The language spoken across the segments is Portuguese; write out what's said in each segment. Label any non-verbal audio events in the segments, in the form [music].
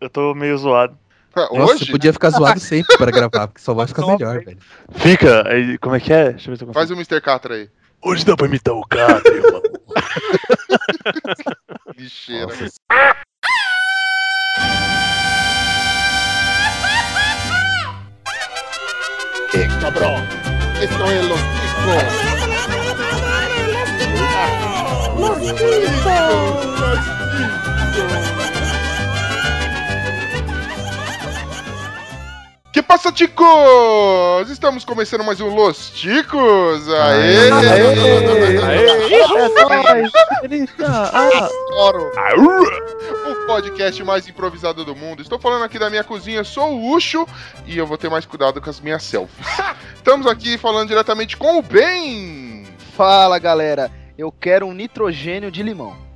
Eu tô meio zoado. Nossa, Hoje? você podia ficar zoado sempre pra gravar, porque sua voz fica melhor, velho. Fica, aí, como é que é? Deixa eu ver se eu consigo. Faz o Mr. Catra aí. Hoje dá pra imitar o cara, irmão. [laughs] Lixeira. Nossa, Cabrón. Esto es los chicos. Que passa, ticos? Estamos começando mais um Los Ticos. Aê! Adoro. O podcast mais improvisado do mundo. Estou falando aqui da minha cozinha, sou o Ucho e eu vou ter mais cuidado com as minhas selfies. [laughs] Estamos aqui falando diretamente com o Ben. Fala galera, eu quero um nitrogênio de limão.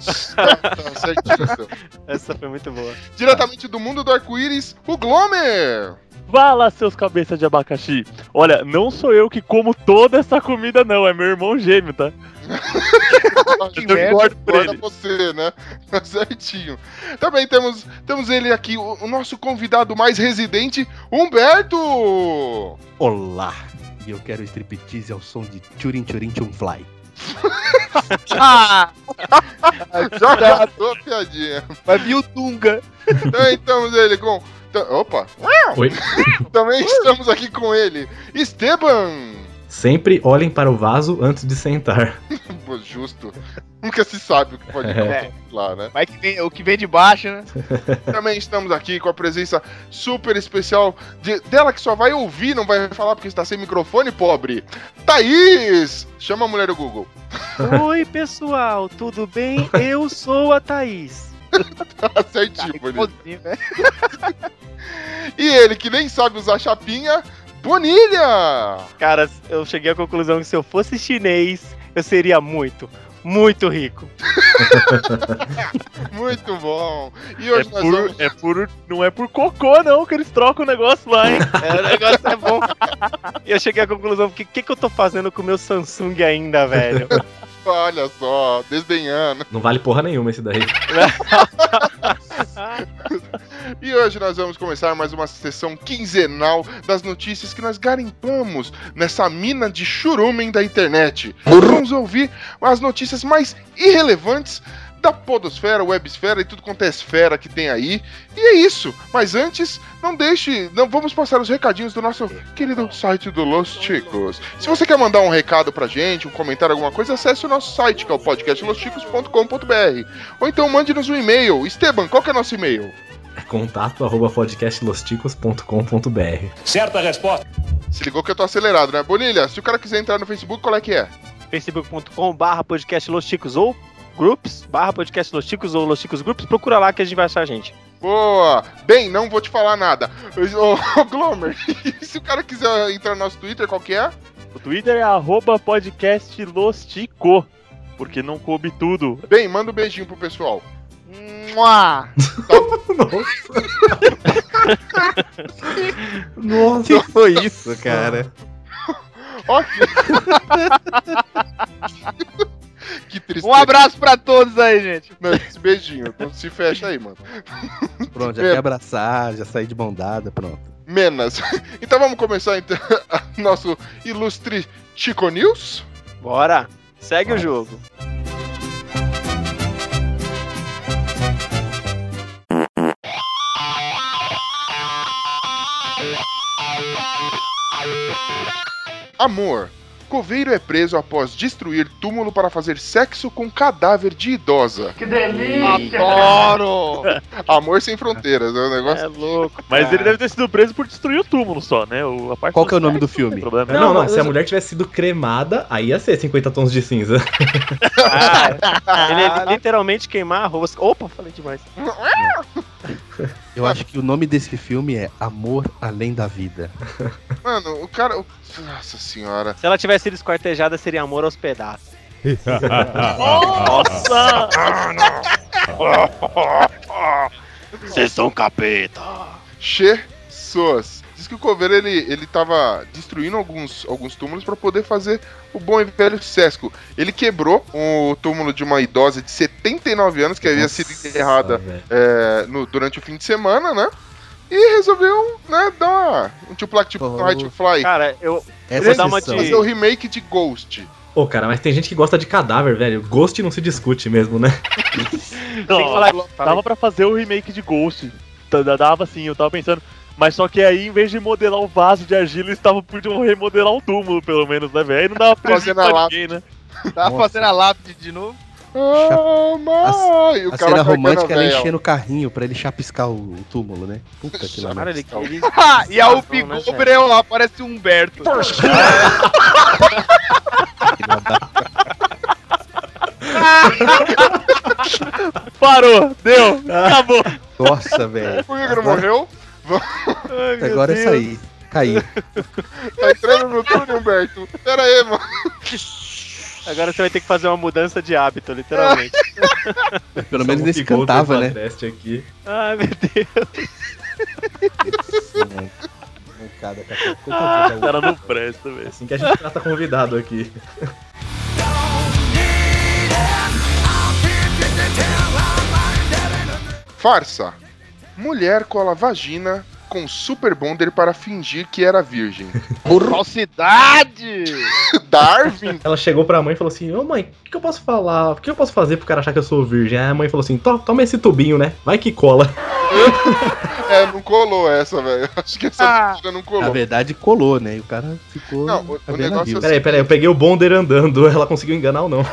Certíssimo. Essa foi muito boa. Diretamente do mundo do arco-íris, o Glomer. Fala, seus cabeças de abacaxi. Olha, não sou eu que como toda essa comida, não. É meu irmão gêmeo, tá? Que [laughs] Eu guardo por ele. você, né? [laughs] Tá certinho. Também temos, temos ele aqui, o, o nosso convidado mais residente, Humberto. Olá! E eu quero striptease ao som de Churin Churin Chum Fly. Ah, [laughs] Já gastou a piadinha. vai vir o Tunga. Também temos ele com. ta- Opa! Oi. Também estamos aqui com ele, Esteban. Sempre olhem para o vaso antes de sentar. [laughs] Justo. Nunca se sabe o que pode É. lá, né? Vai que vem, o que vem de baixo, né? [laughs] Também estamos aqui com a presença super especial de- dela que só vai ouvir, não vai falar porque está sem microfone, pobre. Thaís! Chama a mulher do Google. [laughs] Oi, pessoal, tudo bem? Eu sou a Thaís. Tá certinho, bonito. Igualzinho, né? E ele que nem sabe usar chapinha, Bonilha! Cara, eu cheguei à conclusão que se eu fosse chinês, eu seria muito, muito rico. [laughs] Muito bom. E É hoje nós por, vamos. é por. Não é por cocô, não, que eles trocam o negócio lá, hein? [laughs] É, o negócio é bom. E eu cheguei à conclusão, que que, que eu tô fazendo com o meu Samsung ainda, velho? [laughs] Olha só, desdenhando. Não vale porra nenhuma esse daí. E hoje nós vamos começar mais uma sessão quinzenal das notícias que nós garimpamos nessa mina de churumen da internet. Vamos ouvir as notícias mais irrelevantes da podosfera, websfera e tudo quanto é esfera que tem aí. E é isso. Mas antes, não deixe, não vamos passar os recadinhos do nosso querido site do Los Chicos. Se você quer mandar um recado pra gente, um comentário, alguma coisa, acesse o nosso site, que é o podcastlosticos.com.br. Ou então mande-nos um e-mail. Esteban, qual que é nosso e-mail? Contato arroba podcastlosticos.com.br Certa resposta. Se ligou que eu tô acelerado, né? Bonilha, se o cara quiser entrar no Facebook, qual é que é? facebook.com barra podcast Los Chicos ou groups barra podcast Los Chicos ou Los Chicos Groups, procura lá que a gente vai achar a gente. Boa! Bem, não vou te falar nada. Ô, ô, Glomer, e [laughs] se o cara quiser entrar no nosso Twitter, qual que é? O Twitter é arroba podcastlostico. Porque não coube tudo. Bem, manda um beijinho pro pessoal. Mua! Nossa, que foi isso, cara? [laughs] Ó, que... que tristeza. Um abraço pra todos aí, gente. Não, esse beijinho. Então se fecha aí, mano. Pronto, já quer abraçar, já sair de mão dada, pronto. Menos. [laughs] Então vamos começar então [laughs] nosso ilustre Chico News? Bora! Segue o jogo. Amor. Coveiro é preso após destruir túmulo para fazer sexo com cadáver de idosa. Adoro! [laughs] Amor sem fronteiras, é um negócio. É louco. Mas cara. ele deve ter sido preso por destruir o túmulo só, né? O, a parte Qual que é o nome do não filme? Problema. Não, não, mas- se a mulher tivesse sido cremada, aí ia ser 50 tons de cinza. [laughs] Ah, ele é literalmente queimar a rosca. Opa, falei demais. [laughs] Eu acho que o nome desse filme é Amor Além da Vida. [laughs] Mano, o cara. o- Nossa senhora. Se ela tivesse sido esquartejada, seria amor aos pedaços. [laughs] Nossa! [laughs] Vocês são capeta. Jesus. Diz que o coveiro ele, ele tava destruindo alguns, alguns túmulos pra poder fazer o bom e velho Sesco. Ele quebrou o túmulo de uma idosa de 79 anos que havia sido enterrada é, no- durante o fim de semana, né? E resolveu, né, dar uma, um tipo tipo Oh. Right to Fly. Cara, eu. Essa vou dar uma de- Fazer o remake de Ghost. Pô, cara, mas tem gente que gosta de cadáver, velho. Ghost não se discute mesmo, né? Tem que Não, falar. Dava pra fazer o remake de Ghost. Dava sim, eu tava pensando. Mas só que aí, em vez de modelar o vaso de argila, eles estavam podiam remodelar um túmulo, pelo menos, né, velho? Aí não dava prejuízo a pra lápide. ninguém, né? Tava Nossa. fazendo a lápide de novo. Ah, mãe! O A cara cena romântica a ó. enchendo o carrinho pra ele chapiscar o, o túmulo, né? Puta que. Cara, ele, ele... [laughs] Ah, e a Não, Upi né, lá, parece o Humberto. [laughs] Parou, deu, acabou. Nossa, velho. Por que, que não morreu? Ai, Agora é Deus. sair. Cair. Tá entrando no túnel, Humberto. Pera aí, mano. Agora você vai ter que fazer uma mudança de hábito, literalmente. [laughs] Pelo menos nesse cantava, né? aqui. Ai, meu Deus. Mancada, cara. Coitadinho O da cara não presta, velho. Assim que a gente trata convidado aqui. Farsa. Mulher cola vagina com super bonder para fingir que era virgem. Falsidade! [laughs] Darwin? Ela chegou pra mãe e falou assim: Ô mãe, o que, que eu posso falar? O que eu posso fazer pro cara achar que eu sou virgem? Aí a mãe falou assim: "To- toma esse tubinho, né? Vai que cola. [laughs] É, não colou essa, velho. Acho que essa Ah. não Na colou. verdade, colou, né? E o cara ficou. Não, o- o negócio é Peraí, peraí, eu peguei o bonder andando. [laughs] Ela conseguiu enganar ou não?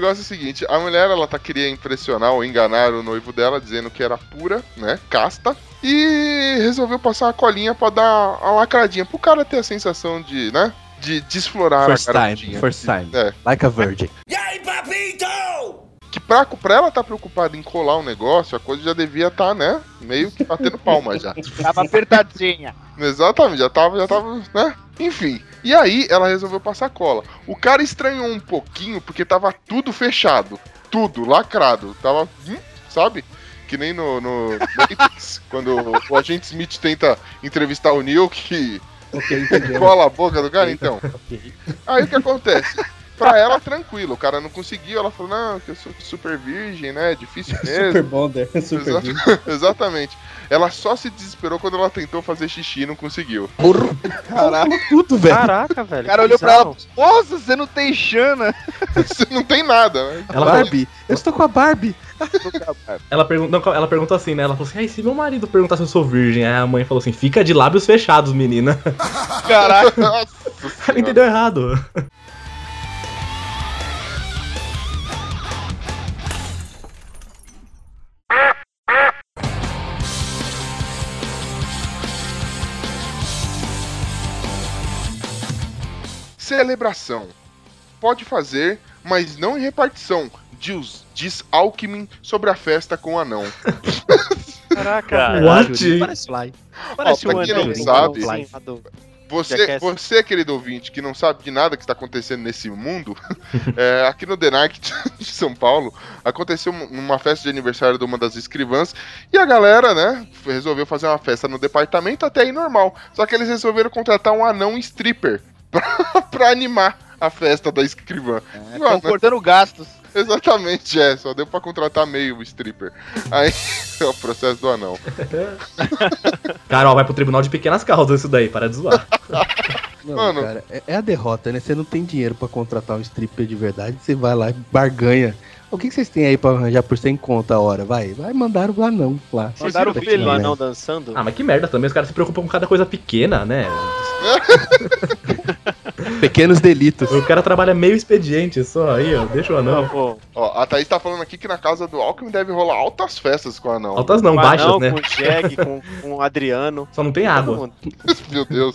O negócio é o seguinte, a mulher, ela tá queria impressionar ou enganar o noivo dela, dizendo que era pura, né, casta, e resolveu passar uma colinha pra dar uma lacradinha, pro cara ter a sensação de, né, de desflorar First a time, garotinha. first time. É, Like a virgin. Que pra, pra ela tá preocupada em colar o negócio, a coisa já devia estar, né, meio que batendo palma já. [laughs] Tava apertadinha. Exatamente, já tava, já tava, né? Enfim. E aí ela resolveu passar cola. O cara estranhou um pouquinho porque tava tudo fechado. Tudo, lacrado. Tava. hum, sabe? Que nem no, no Matrix, [laughs] quando o agente Smith tenta entrevistar o Neo que Ok, entendeu. [laughs] cola a boca do cara, então. Aí o que acontece? Pra ela, tranquilo, o cara não conseguiu, ela falou, não, que eu sou super virgem, né? Difícil [laughs] mesmo. Super bonder. Super Exato. virgin. [laughs] Exatamente. Ela só se desesperou quando ela tentou fazer xixi e não conseguiu. Caraca. Tudo, velho. Caraca, velho. O cara olhou pra ela, nossa, você não tem chana. [laughs] Você não tem nada, né? Ela, Barbie. Eu estou com a Barbie. ela, pergun não, ela perguntou assim, né? Ela falou assim: Ai, se meu marido perguntar se eu sou virgem, aí a mãe falou assim: Fica de lábios fechados, menina. Caraca. Nossa Ela entendeu errado. Celebração. Pode fazer, mas não em repartição. Diz, diz Alckmin sobre a festa com o anão. Caraca. What? Parece fly. Parece Ó, um pra quem não anão, sabe- assim, Você, você, querido ouvinte, que não sabe de nada que está acontecendo nesse mundo, [laughs] é, aqui no Denarc [laughs] de São Paulo, aconteceu um- uma festa de aniversário de uma das escrivãs e a galera, né, resolveu fazer uma festa no departamento até aí normal. Só que eles resolveram contratar um anão stripper [laughs] pra, pra animar a festa da escrivã. O Estão anão- cortando gastos. [laughs] Exatamente, é, só deu pra contratar meio stripper. Aí [laughs] é o processo do anão. [laughs] Carol, vai pro tribunal de pequenas causas isso daí, para de zoar. Não, Mano. cara, é, é a derrota, né? Você não tem dinheiro pra contratar um stripper de verdade, você vai lá e barganha. O que que vocês têm aí pra arranjar por 100 conto a hora? Vai, vai mandar o anão lá. Mandaram o filho do né? anão dançando. Ah, mas que merda também, os caras se preocupam com cada coisa pequena, né? Pequenos delitos. O cara trabalha meio expediente só, aí, ó, deixa o anão. Pô, Ó, a Thaís tá falando aqui que na casa do Alckmin deve rolar altas festas com o anão. Altas não, com baixas, anão, né? com o Jeg, [laughs] com, com o Adriano. Só não tem água. [laughs] Meu Deus.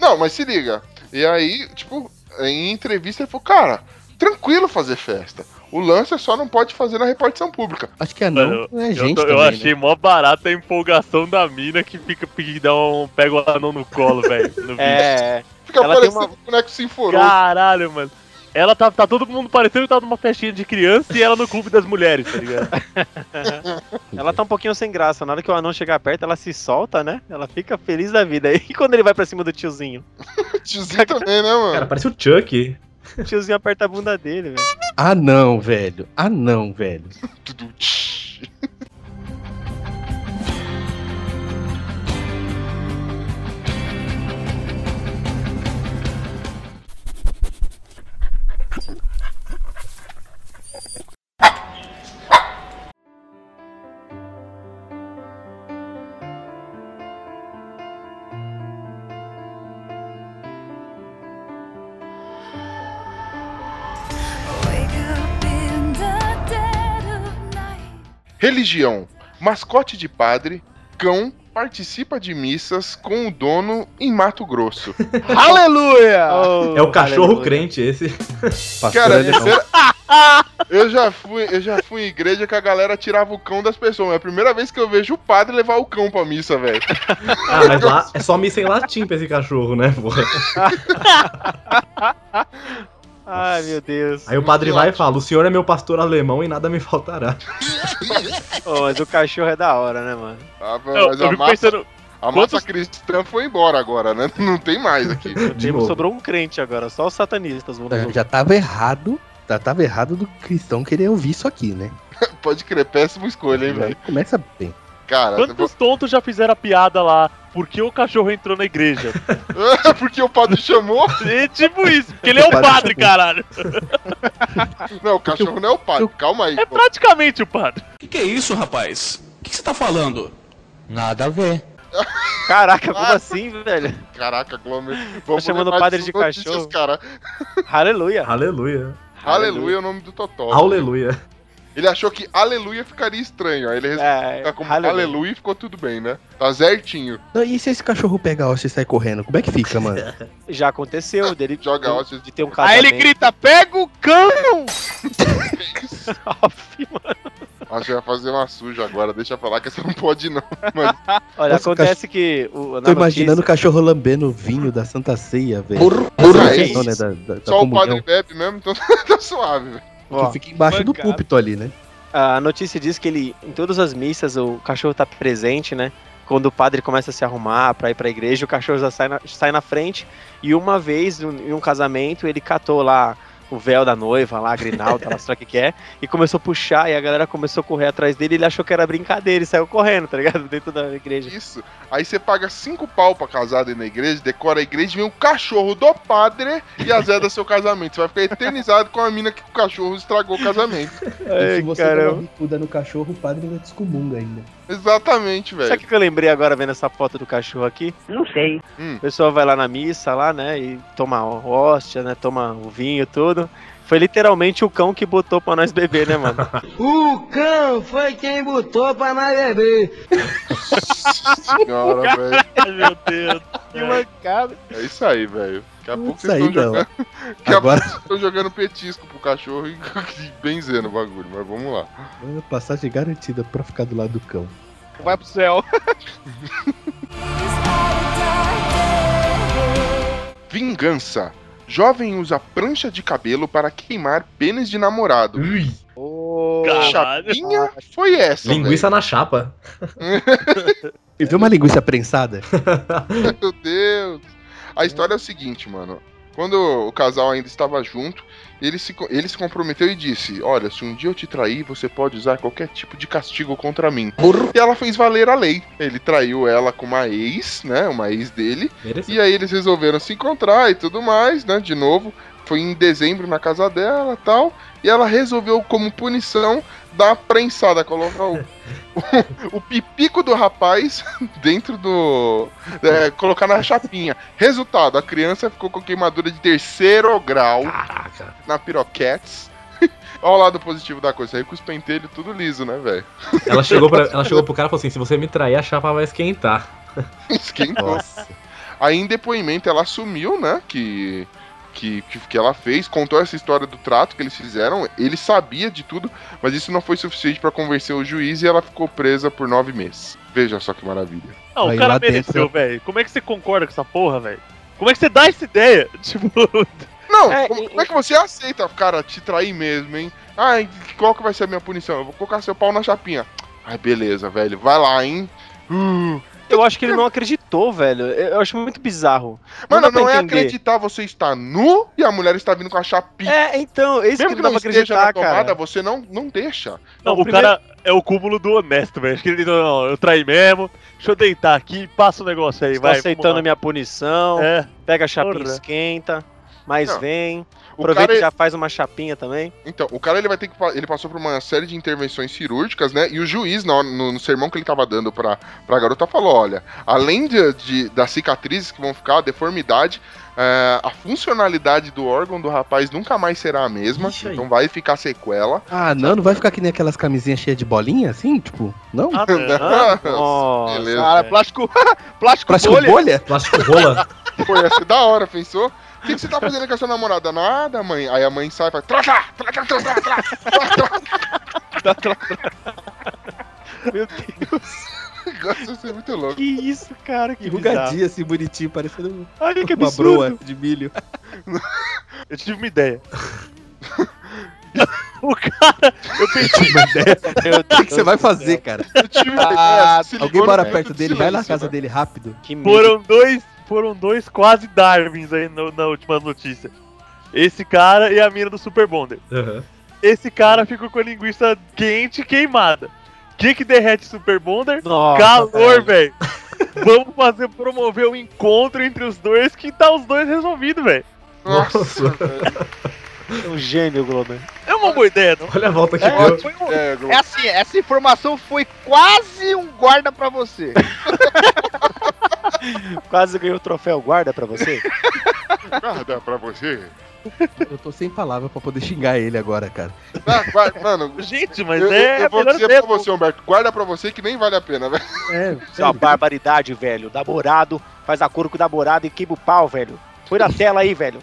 Não, mas se liga. E aí, tipo, em entrevista ele falou, cara, tranquilo fazer festa. O lance é só não pode fazer na repartição pública. Acho que anão Mano, não é Eu, gente tô- eu também, achei né? mó barata a empolgação da mina que fica que dá um, pega o anão no colo, velho. no vídeo. Fica Ela parecendo uma- um boneco sinforoso. Caralho, mano. Ela tá, tá todo mundo parecendo que tá numa festinha de criança e ela no clube das mulheres, tá ligado? [laughs] Ela tá um pouquinho sem graça. Na hora que o anão chegar perto, ela se solta, né? Ela fica feliz da vida. [laughs] E quando ele vai pra cima do tiozinho? [laughs] Tiozinho também, né, mano? Cara, parece o Chuck. O tiozinho aperta a bunda dele, velho. Ah, não, velho. Ah, não, velho. Religião. Mascote de padre. Cão. Participa de missas com o dono em Mato Grosso. [laughs] Aleluia! É o cachorro aleluia. crente esse. Cara, era- [laughs] eu já fui, eu já fui em igreja que a galera tirava o cão das pessoas. É a primeira vez que eu vejo o padre levar o cão pra missa, velho. Ah, mas lá é só missa em latim pra esse cachorro, né, porra? [laughs] Ai, meu Deus. Aí o padre vai e fala: O senhor é meu pastor alemão e nada me faltará. [laughs] Ô, mas o cachorro é da hora, né, mano? Ah, mas eu a massa, pensando, a massa quantos- cristã foi embora agora, né? [laughs] Não tem mais aqui. De novo. sobrou um crente agora, só os satanistas vão É. Já tava errado. Já tava errado do cristão querer ouvir isso aqui, né? [laughs] Pode crer, péssima escolha, hein, velho. começa bem. Cara, quantos tontos já fizeram a piada lá? Por que o cachorro entrou na igreja? [laughs] porque o padre chamou? É tipo isso, porque ele é o padre caralho. Não, o cachorro não é o padre. [laughs] Calma aí. É pô. praticamente o padre. Que que é isso, rapaz? O que que você tá falando? Nada a ver. [laughs] Caraca, como assim, velho? Caraca, Glomer. Vamos chamando ler mais o padre de notícias, cachorro. cara. Aleluia. Aleluia. Aleluia é o nome do Totó. Aleluia. Ele achou que aleluia ficaria estranho. Aí ele resolveu É, ficar como aleluia. aleluia e ficou tudo bem, né? Tá certinho. Não, e se esse cachorro pegar a hóstia e sair correndo? Como é que fica, mano? [laughs] Já aconteceu dele [laughs] Joga de, hóstias. de ter um casamento. Aí ele grita: pega o cão! [laughs] Aff, mano. Acho que vai fazer uma suja agora. Deixa pra lá que essa não pode não. Mas Olha, Nossa, o acontece que o, na Tô imaginando o notícia- cachorro lambendo o vinho da Santa Ceia, velho. burro Não, é não, isso. né, da, da, da Só o comunhão, padre bebe mesmo, então tá suave, velho. Ó, que fica embaixo do púlpito ali, né? a notícia diz que ele, em todas as missas, o cachorro tá presente, né? Quando o padre começa a se arrumar pra ir pra igreja, o cachorro já sai na, sai na frente. E uma vez, em um casamento, ele catou lá o véu da noiva, lá, a grinalda, ela sabe o que que é, e começou a puxar, e a galera começou a correr atrás dele, e ele achou que era brincadeira, e saiu correndo, tá ligado? Dentro da igreja. Isso. Aí você paga cinco pau pra casar dentro da igreja, decora a igreja, vem o cachorro do padre e azeda seu casamento. Você vai ficar eternizado com a mina que o cachorro estragou o casamento. e se você der uma bicuda no cachorro, o padre ainda te excomunga ainda. Exatamente, velho. Sabe o que eu lembrei agora vendo essa foto do cachorro aqui? Não sei. Hum. O pessoal vai lá na missa, lá, né, e toma hóstia, né, toma o vinho, tudo. Foi literalmente o cão que botou pra nós beber, né, mano? [laughs] O cão foi quem botou pra nós beber. [laughs] Senhora, velho. Ai, meu Deus. que mancada. É isso aí, velho. [laughs] Daqui a pouco Isso vocês aí, estão jogando. Daqui a Agora, pouco vocês estão jogando petisco pro cachorro e [laughs] benzendo o bagulho, mas vamos lá. passagem garantida pra ficar do lado do cão. Vai pro céu. [laughs] Vingança. Jovem usa prancha de cabelo para queimar pênis de namorado. Ui, Caralho. chapinha foi essa, linguiça na chapa. E viu uma linguiça prensada? Meu Deus. A história é o seguinte, mano. Quando o casal ainda estava junto, ele se, ele se comprometeu e disse: Olha, se um dia eu te trair, você pode usar qualquer tipo de castigo contra mim. E ela fez valer a lei. Ele traiu ela com uma ex, né? Uma ex dele. E aí eles resolveram se encontrar e tudo mais, né? De novo. Foi em dezembro na casa dela tal. E ela resolveu, como punição, dar uma prensada, colocar o, [laughs] o, [laughs] o pipico do rapaz [laughs] dentro do. é, colocar na chapinha. Resultado: a criança ficou com queimadura de terceiro grau Caraca. na piroquetes. [laughs] Olha o lado positivo da coisa. Aí com os pentelhos tudo liso, né, velho? Ela chegou, pra, ela chegou pro cara e falou assim: se você me trair, a chapa vai esquentar. Esquentou. Nossa. Aí em depoimento ela assumiu, né, que, que, que, que ela fez, contou essa história do trato que eles fizeram, ele sabia de tudo, mas isso não foi suficiente pra convencer o juiz e ela ficou presa por nove meses. Veja só que maravilha. Não, Aí o cara mereceu, velho. Como é que você concorda com essa porra, velho? Como é que você dá essa ideia? [laughs] Tipo, Não, É, como, e- como é que você aceita, cara, te trair mesmo, hein? Ai, qual que vai ser a minha punição? Eu vou colocar seu pau na chapinha. Ai, beleza, velho. Vai lá, hein? Uh. Eu acho que ele não acreditou, velho. Eu acho muito bizarro. Mano, pra não é entender. acreditar você estar nu e a mulher está vindo com a chapinha. É, então, esse Mesmo que que não não esteja na tomada, cara. você não, não deixa. Não, Não, o primeiro- cara é o cúmulo do honesto, velho. Acho que ele não, não, eu traí mesmo. Deixa eu deitar aqui, passa o negócio aí, Tô vai. aceitando a minha punição. É. pega a chapinha, Porra. esquenta, mas Não. vem. O Aproveita cara, e já faz uma chapinha também. Então, o cara ele vai ter que. Ele passou por uma série de intervenções cirúrgicas, né? E o juiz, hora- no, no sermão que ele tava dando pra, pra garota, falou: olha, além de, de- das cicatrizes que vão ficar, a deformidade, é, a funcionalidade do órgão do rapaz nunca mais será a mesma. Ixi, então vai ficar sequela. Ah, não, não vai ficar que nem aquelas camisinhas cheias de bolinha, assim? Tipo, não? Ah, [laughs] não. Nossa, beleza. Cara, plástico, [laughs] plástico Plástico bolha. bolha? Plástico rola. [laughs] Pô, ia ser da hora, pensou? O que, que você tá fazendo com a sua namorada? Nada, mãe. Aí a mãe sai e faz. Traca! Traca, traca, traca! Meu Deus, Gosta de ser muito louco. que isso, cara, que. Enrugadinho, assim, bonitinho, parecendo Olha que uma absurdo. broa de milho. Eu tive uma ideia. [laughs] o cara, eu pensei, Meu O que, que você vai fazer, cara? Eu tive uma Ah, ideia, ligou Alguém mora perto de dele, vai na casa né? dele rápido. Que foram dois, foram dois quase Darwins aí no- na última notícia. Esse cara e a mina do Super Bonder. Aham. Esse cara ficou com a linguiça quente e queimada. O que que derrete Super Bonder? Nossa, Calor, velho. [laughs] Vamos fazer promover o encontro entre os dois que tá os dois resolvidos, velho. Nossa, velho. É um gênio, Globo. É uma boa ideia, não? Olha a volta que É, deu. Foi um- É. É assim, essa informação foi quase um guarda pra você. [laughs] Quase ganhou o troféu guarda pra você. Guarda pra você. Eu tô sem palavra pra poder xingar ele agora, cara. Ah, vai- mano, Gente, mas eu, é eu a vou dizer ideia. pra você, Humberto. Guarda pra você que nem vale a pena, velho. É, Isso é uma barbaridade, velho. Namorado, faz acordo com o namorado e queima o pau, velho. Põe na tela aí, velho.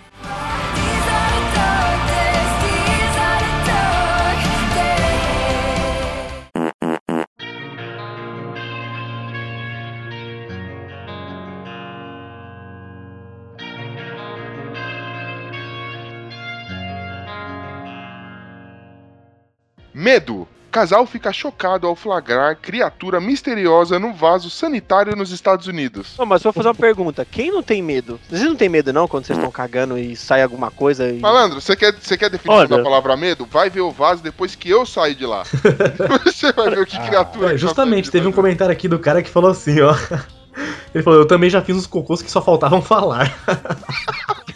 Medo. Casal fica chocado ao flagrar criatura misteriosa no vaso sanitário nos Estados Unidos. Não, mas vou fazer uma pergunta. Quem não tem medo? Vocês não tem medo, não, quando vocês estão cagando e sai alguma coisa e. Malandro, você quer, você quer definição Olha. da palavra medo? Vai ver o vaso depois que eu sair de lá. [laughs] você vai ver o que criatura. É, justamente, teve um comentário aqui do cara que falou assim, ó. [laughs] Ele falou, eu também já fiz uns cocôs que só faltavam falar. [laughs]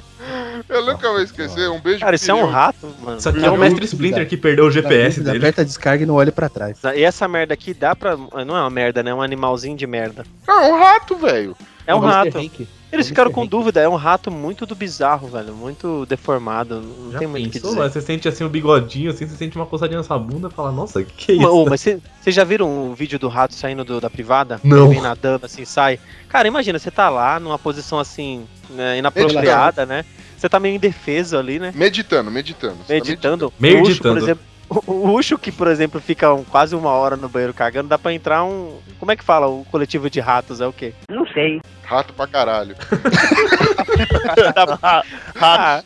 Eu nunca vou esquecer. Um beijo Cara, isso é um rato, mano. Isso aqui é o mestre Splinter que perdeu o GPS dele. Aperta a descarga e não olha pra trás. E essa merda aqui dá pra. Não é uma merda, né? É um animalzinho de merda. Ah, um rato, velho. É um rato. Eles É ficaram com dúvida, é um rato muito do bizarro, velho. Muito deformado. Não Já tem muito o que pensou, dizer. Você sente assim o bigodinho, assim, você sente uma coçadinha na sua bunda e fala, nossa, que que é isso? Ô, mas vocês já viram o vídeo do rato saindo do- da privada? Não. Ele vem nadando assim, sai. Cara, imagina, você tá lá numa posição assim, né, inapropriada, né? Você tá meio indefeso ali, né? Meditando, meditando. Você tá Meditando. Meditando. Ucho, por exemplo, o Ucho que, por exemplo, fica um- quase uma hora no banheiro cagando, dá pra entrar um. Como é que fala? O coletivo de ratos é o quê? Não sei. Rato pra caralho. [laughs] Ah,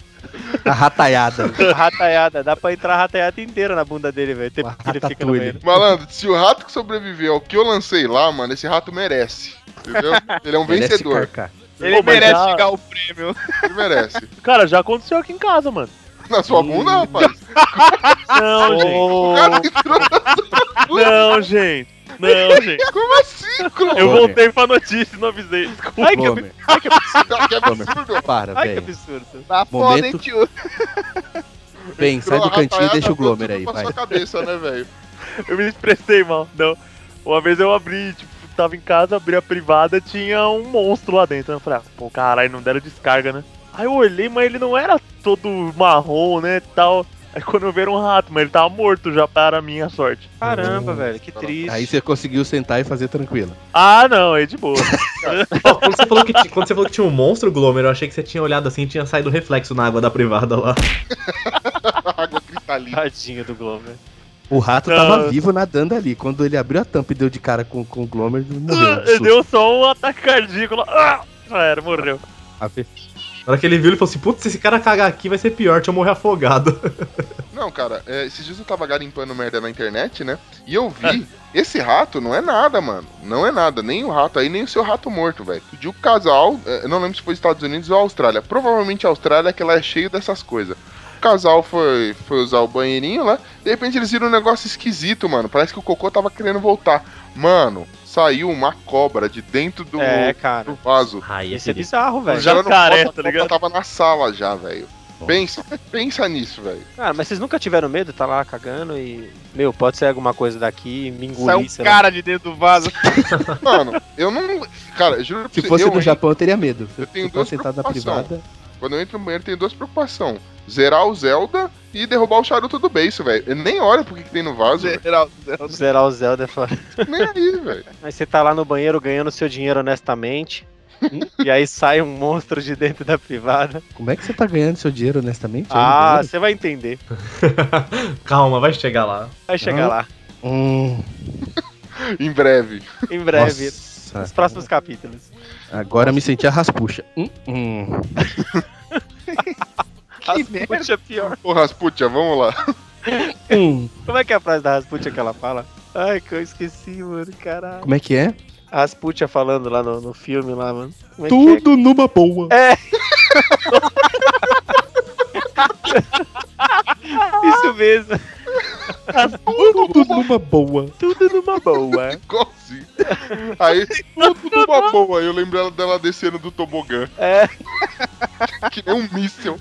A rataiada. [laughs] rataiada. Dá pra entrar a rataiada inteira na bunda dele, velho. Ele fica no banheiro. Malandro, se o rato que sobreviveu ao que eu lancei lá, mano, esse rato merece. Entendeu? [laughs] Ele é um Merece vencedor. carcar. Ele Pô, merece já- chegar o prêmio. Ele merece. [laughs] Cara, já aconteceu aqui em casa, mano. Na sua bunda, rapaz? Não, [laughs] gente. O cara entrou Não, gente. Não, gente. Como assim, Clô? Eu voltei pra notícia e não avisei. Desculpa. Ai, que, Glomer, Que absurdo. para, ai, que absurdo. Tá foda, hein, Momento- tio? Vem, sai do cantinho e deixa o Glomer aí, vai. sua cabeça, né, velho? Eu me expressei mal. Não. Uma vez eu abri, tipo, tava em casa, abri a privada, tinha um monstro lá dentro. Eu falei, ah, pô, caralho, não deram descarga, né? Aí eu olhei, mas ele não era todo marrom, né, tal. Aí quando eu vi era um rato, mas ele tava morto já para a minha sorte. Caramba, velho, que triste. Aí você conseguiu sentar e fazer tranquilo. Ah, não, aí de boa. [laughs] Quando, você falou que, quando você falou que tinha um monstro, Glomer, eu achei que você tinha olhado assim e tinha saído reflexo na água da privada lá. [laughs] Água cristalina. Tadinho do Glover. O rato Não. tava vivo nadando ali. Quando ele abriu a tampa e deu de cara com, com o Glomer, ele morreu. de Ele deu só um ataque cardíaco lá. Ah, já era, morreu. A ver- Na hora que ele viu, ele falou assim: Putz, se esse cara cagar aqui vai ser pior, deixa eu morrer afogado. [laughs] Não, cara, é, esses dias eu tava garimpando merda na internet, né? E eu vi, esse rato não é nada, mano. Não é nada. Nem o rato aí, nem o seu rato morto, velho. Pediu o casal, é, eu não lembro se foi Estados Unidos ou Austrália. Provavelmente a Austrália, que ela é cheia dessas coisas. O casal foi, foi usar o banheirinho lá. De repente eles viram um negócio esquisito, mano. Parece que o cocô tava querendo voltar. Mano, saiu uma cobra de dentro do, É, cara. do vaso. Ai, Isso é bizarro, velho. Já- Jacaré, posta, tá ligado? tava na sala já, velho. Pensa, [laughs] pensa nisso, velho. Cara, mas vocês nunca tiveram medo? Tá lá cagando e. Meu, pode ser alguma coisa daqui, me Sai engolir, um sei lá. cara de dentro do vaso. [laughs] Mano, eu não. Cara, juro pra Se você, fosse eu, no hein, Japão, eu teria medo. Eu Se tenho eu duas sentado na preocupações. privada. Quando eu entro no banheiro, tem duas preocupações: zerar o Zelda e derrubar o charuto do beiço, velho. Eu nem olho pro que, que tem no vaso, velho. Geral, geral. Zerar o Zelda é foda. nem aí, velho. Aí você tá lá no banheiro ganhando seu dinheiro honestamente. e aí sai um monstro de dentro da privada. Como é que você tá ganhando seu dinheiro honestamente? Ah, você vai entender. [laughs] Calma, vai chegar lá. Vai chegar Ah. lá. Hum, [laughs] Em breve. Em breve. nossa. Nos próximos capítulos. Agora me senti a raspuxa. Hum, hum. [laughs] Rasputia é pior. Ô, Rasputia, vamos lá. Hum. Como é que é a frase da Rasputia que ela fala? Ai, que eu esqueci, mano, caralho. Como é que é? A Rasputia falando lá no, no filme lá, mano. Como é que Tudo numa boa. é? [laughs] Isso mesmo. Tudo numa boa. Tudo numa boa. [laughs] Igualzinho. Aí, tudo numa boa. Eu lembro ela- dela descendo do tobogã. É. [laughs] Que nem um míssil.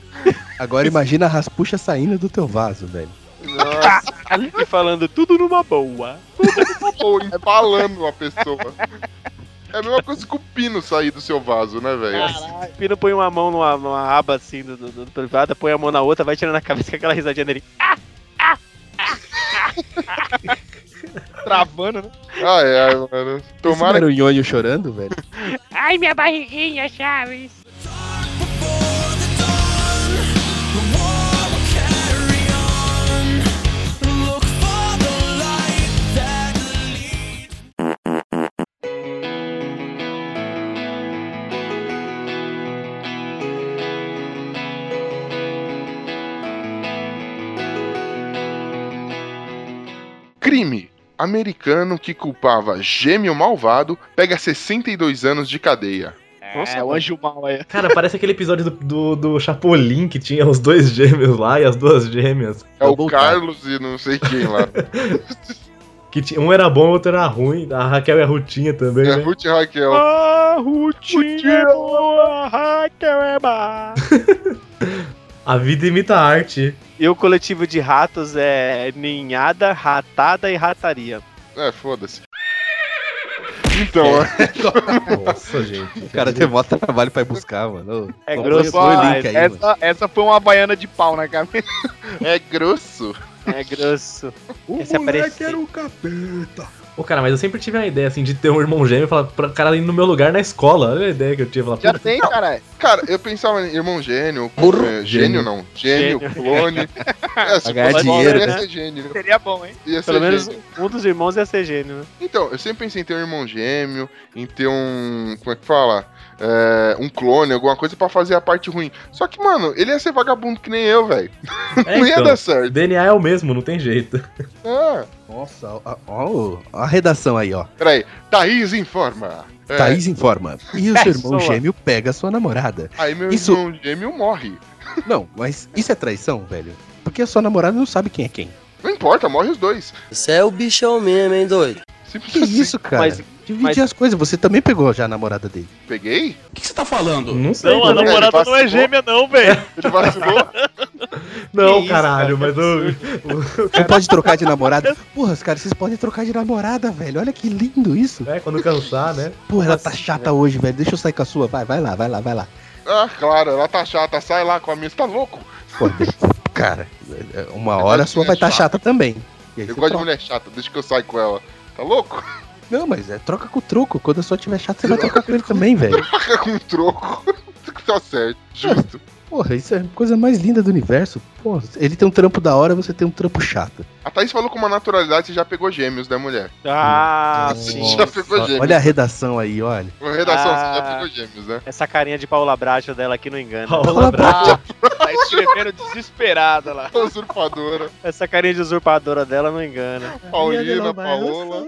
Agora imagina a raspuxa saindo do teu vaso, velho. Nossa. [laughs] E falando tudo numa boa. Ou empalando uma pessoa. É a mesma coisa que o pino sair do seu vaso, né, velho? O Pino põe uma mão numa, numa aba assim do, do, do privado, põe a mão na outra, vai tirando a cabeça com aquela risadinha dele. [laughs] Travando, né? Ai, ai, mano. Tomara Tomara era o Nhonho chorando, velho. Ai, minha barriguinha, Chaves. Crime. Americano que culpava gêmeo malvado pega 62 anos de cadeia. Nossa, é, o anjo mal aí. Cara, parece aquele episódio do, do, do Chapolin que tinha os dois gêmeos lá e as duas gêmeas. É o Carlos e não sei quem lá. [laughs] Que tinha, um era bom, o outro era ruim. A Raquel e a Rutinha também, É né? Ruth e Raquel. Ah, Rutinha é boa, Raquel é má. [laughs] A vida imita a arte. E o coletivo de ratos é ninhada, ratada e rataria. É, foda-se. Então, [laughs] Nossa, gente. O cara tem mó trabalho pra ir buscar, mano. É Ô, grosso aí, mano. Essa, essa foi uma baiana de pau na cabeça. [laughs] é grosso. É grosso. O Esse aparece. o capeta. Ô, cara, mas eu sempre tive a ideia, assim, de ter um irmão gêmeo e falar pra cara ir no meu lugar na escola. Olha a ideia que eu tive. Falar, Já "Puta, tem, cara. Cara, eu pensava em irmão gênio. é, gênio não. Gênio, Gênio. clone. [laughs] É, se ganhar dinheiro, ia né? ser gênio. Seria bom, hein? Ia ser Pelo menos gênio. um dos irmãos ia ser gênio, né? Então, eu sempre pensei em ter um irmão gêmeo, em ter um. Como é que fala? É, um clone, alguma coisa pra fazer a parte ruim. Só que, mano, ele ia ser vagabundo que nem eu, velho. É, [laughs] não ia então, dar certo. DNA é o mesmo, não tem jeito. Ah, [laughs] Nossa, ó, ó, ó, a redação aí, ó. peraí. Thaís informa. É, Thaís informa. E o seu [laughs] irmão gêmeo pega a sua namorada. Aí meu Isso- irmão gêmeo morre. Não, mas isso é traição, velho? Porque a sua namorada não sabe quem é quem. Não importa, morre os dois. Você é o bichão mesmo, hein, doido? Simples Que assim. isso, cara? Mas- Dividir mas- as coisas. Você também pegou já a namorada dele. Peguei? O que você tá falando? Não sei. Não, a namorada não é gêmea, não, velho. Ele vacilou? [laughs] Não, isso, caralho, cara, mas eu. [laughs] Você pode trocar de namorada? Porra, cara, vocês podem trocar de namorada, velho. Olha que lindo isso. É, quando cansar, né? Porra, ela tá chata hoje, velho. Deixa eu sair com a sua. Vai, vai lá, vai lá, vai lá. ah, claro, ela tá chata. Sai lá com a minha. Você tá louco? Pô, cara, uma hora a sua vai estar tá chata também. Eu gosto de mulher chata, deixa que eu saio com ela. Tá louco? Não, mas é troca com o troco. Quando a sua tiver chata, você vai trocar com ele também, velho. [laughs] Paga com troco. [laughs] tá certo, justo. Porra, isso é a coisa mais linda do universo. Porra, ele tem um trampo da hora, você tem um trampo chato. A Thaís falou com uma naturalidade, você já pegou gêmeos, né, mulher? Ah, Nossa, sim. Já pegou gêmeos. Olha a redação aí, olha. Ô, Redação, você já Ah. pegou gêmeos, né? Essa carinha de Paula Bracho dela aqui não engana. Paula Bracho. Tá escrevendo desesperada lá. [laughs] Usurpadora. Essa carinha de usurpadora dela não engana. Paulina, Paola.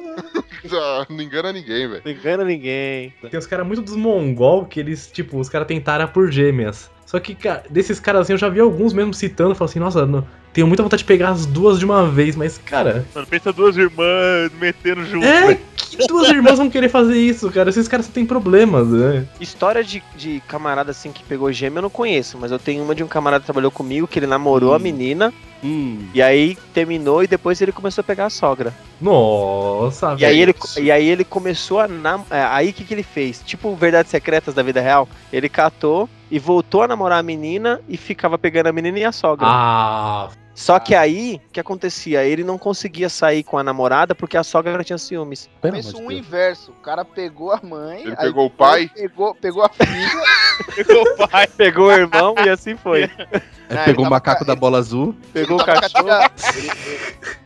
[laughs] Não engana ninguém, velho. Não engana ninguém. Tem uns caras muito dos mongol que eles, tipo, os caras tentaram por gêmeas. Só que, cara, desses caras assim, eu já vi alguns mesmo citando, falando assim, nossa, não- tenho muita vontade de pegar as duas de uma vez, mas, cara, Mano, pensa duas irmãs metendo junto. é velho. que duas irmãs vão querer fazer isso, cara. Esses caras só têm problemas, né? História de, de camarada assim que pegou gêmeo eu não conheço, mas eu tenho uma de um camarada que trabalhou comigo que ele namorou a menina Hum. e aí terminou e depois ele começou a pegar a sogra. Nossa, E aí ele, e aí ele começou a nam é, aí o que, que ele fez? Tipo verdades secretas da vida real. Ele catou e voltou a namorar a menina e ficava pegando a menina e a sogra. Ah, Só que aí, o que acontecia? Ele não conseguia sair com a namorada porque a sogra tinha ciúmes. Pensa um inverso. O cara pegou a mãe. Ele aí pegou o pai? Pegou, pegou a filha. [laughs] Pegou o pai, pegou o irmão e assim foi. Ah, pegou o macaco tava- da bola azul. Pegou o cachorro. Ele, [laughs] ele-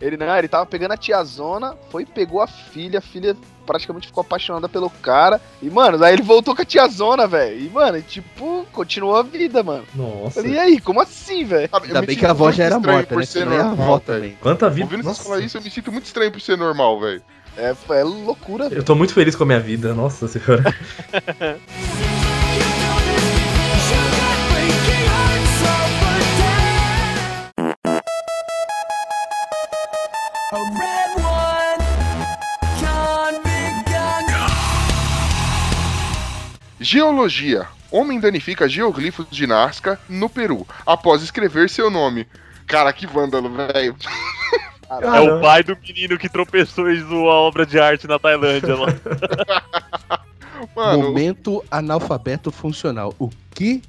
ele não, ele tava pegando a tiazona, foi e pegou a filha, a filha praticamente ficou apaixonada pelo cara. E, mano, aí ele voltou com a tiazona, velho. E, mano, tipo, continuou a vida, mano. nossa. Falei, e aí, como assim, velho? Ainda bem que a avó já era morta, por né? ser Senão ia a normal, avó também. Quanta vida. Ouvindo Nossa. você falar isso, eu me sinto muito estranho por ser normal, velho. É, é loucura, velho. Eu tô muito feliz com a minha vida, nossa senhora. [laughs] Geologia. Homem danifica geoglifos de Nazca no Peru após escrever seu nome. Cara, que vândalo, velho. É o pai do menino que tropeçou e zoou a obra de arte na Tailândia lá. [laughs] Mano, Momento analfabeto funcional. O que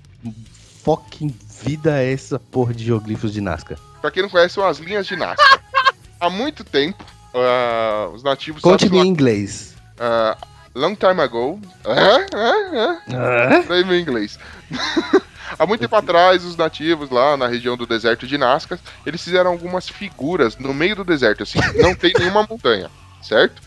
fucking vida é essa porra de geoglifos de Nazca? pra quem não conhece, são as linhas de Nazca. [laughs] Há muito tempo, ah, os nativos sabem em inglês. ah, long time ago. É, é, é. Daí meu inglês. [laughs] Há muito tempo atrás, os nativos lá na região do deserto de Nazca, eles fizeram algumas figuras no meio do deserto, assim, não tem nenhuma montanha, certo?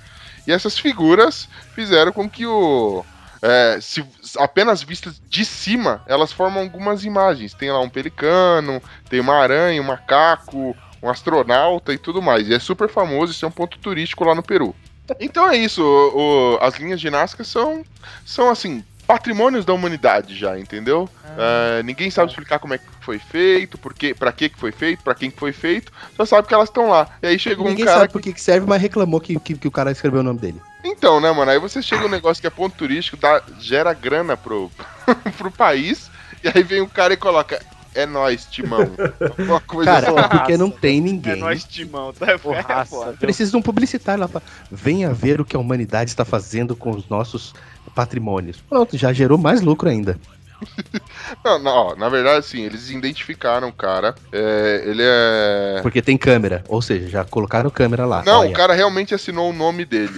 E essas figuras fizeram com que o. é, se apenas vistas de cima, elas formam algumas imagens. Tem lá um pelicano, tem uma aranha, um macaco, um astronauta e tudo mais. E é super famoso, isso é um ponto turístico lá no Peru. Então é isso, o- o- as linhas de Nazca são, são assim, patrimônios da humanidade já, entendeu? É, ninguém sabe explicar como é que foi feito, por quê, pra que que foi feito, pra quem que foi feito, só sabe que elas estão lá. E aí chegou Ninguém um cara sabe por que que serve, mas reclamou que, que, que o cara escreveu o nome dele. então, né, mano? Aí você chega um negócio que é ponto turístico, dá, gera grana pro, [laughs] pro país, e aí vem um cara e coloca. É nós, Timão. [laughs] Alguma coisa Cara, assim. é porque não tem É ninguém. nós, Timão, tá? Porraça. foda. Precisa de um publicitário lá pra. Venha ver o que a humanidade está fazendo com os nossos patrimônios. Pronto, já gerou mais lucro ainda. [laughs] Não, não, ó, na verdade, sim, eles identificaram o cara. É, ele é. Porque tem câmera. Ou seja, já colocaram câmera lá. Não, Olha, o cara realmente assinou o nome dele.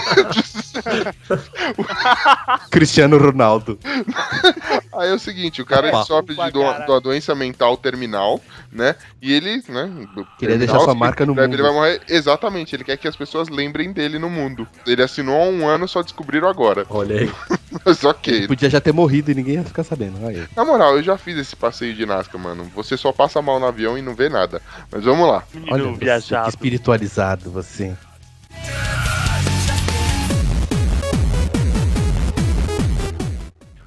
[laughs] [laughs] Cristiano Ronaldo. Aí é o seguinte, o cara ele Opa. sofre de, do- uma doença mental terminal, né? E ele, né? do- Queria terminal, deixar sua significa marca no que Ele mundo. vai morrer. Exatamente, ele quer que as pessoas lembrem dele no mundo. Ele assinou há um ano, só descobriram agora. Olha aí. [laughs] Mas ok. Podia já ter morrido e ninguém ia ficar sabendo. Aí. Na moral, eu já fiz esse passeio de Nazca, mano. Você só passa mal no avião e não vê nada. Mas vamos lá. Menino Olha você, que viajado. espiritualizado você.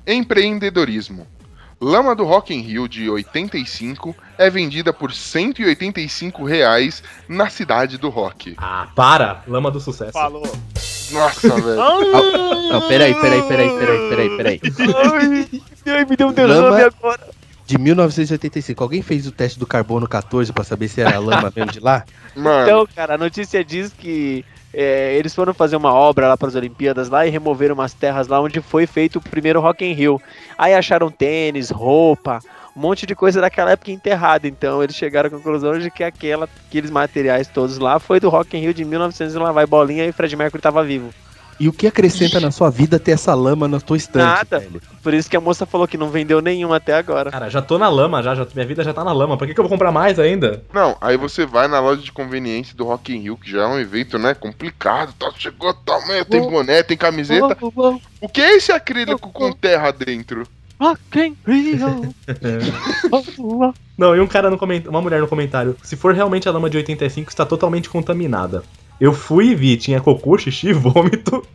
Empreendedorismo. Lama do Rock in Rio de 85 é vendida por 185 reais na cidade do rock. Ah, para! Lama do sucesso. Falou. Nossa, [laughs] velho. Não, peraí, peraí, peraí, peraí, peraí, peraí. Ai, ai, me deu um derrame agora. De 1985, alguém fez o teste do carbono 14 pra saber se era lama mesmo de lá? Mano, Então, cara, a notícia diz que é, eles foram fazer uma obra lá para as Olimpíadas lá e removeram umas terras lá onde foi feito o primeiro Rock in Rio. Aí acharam tênis, roupa, um monte de coisa daquela época enterrada. Então eles chegaram à conclusão de que aquela, aqueles materiais todos lá foi do Rock in Rio de 1900 e lá vai bolinha e Fred Mercury tava vivo. E o que acrescenta na sua vida ter essa lama na tua estante, Nada. velho? Por isso que a moça falou que não vendeu nenhuma até agora. Cara, já tô na lama, já, já minha vida já tá na lama. Pra que, que eu vou comprar mais ainda? Não, aí você vai na loja de conveniência do Rock in Rio, que já é um evento, né, complicado, tá, chegou tamanho, tem boné, tem camiseta. O que é esse acrílico com terra dentro? Rock in Rio. [laughs] Não, e um cara no comentário, uma mulher no comentário. Se for realmente a lama de 85, está totalmente contaminada. Eu fui e vi, tinha cocô, xixi, [laughs] vômito,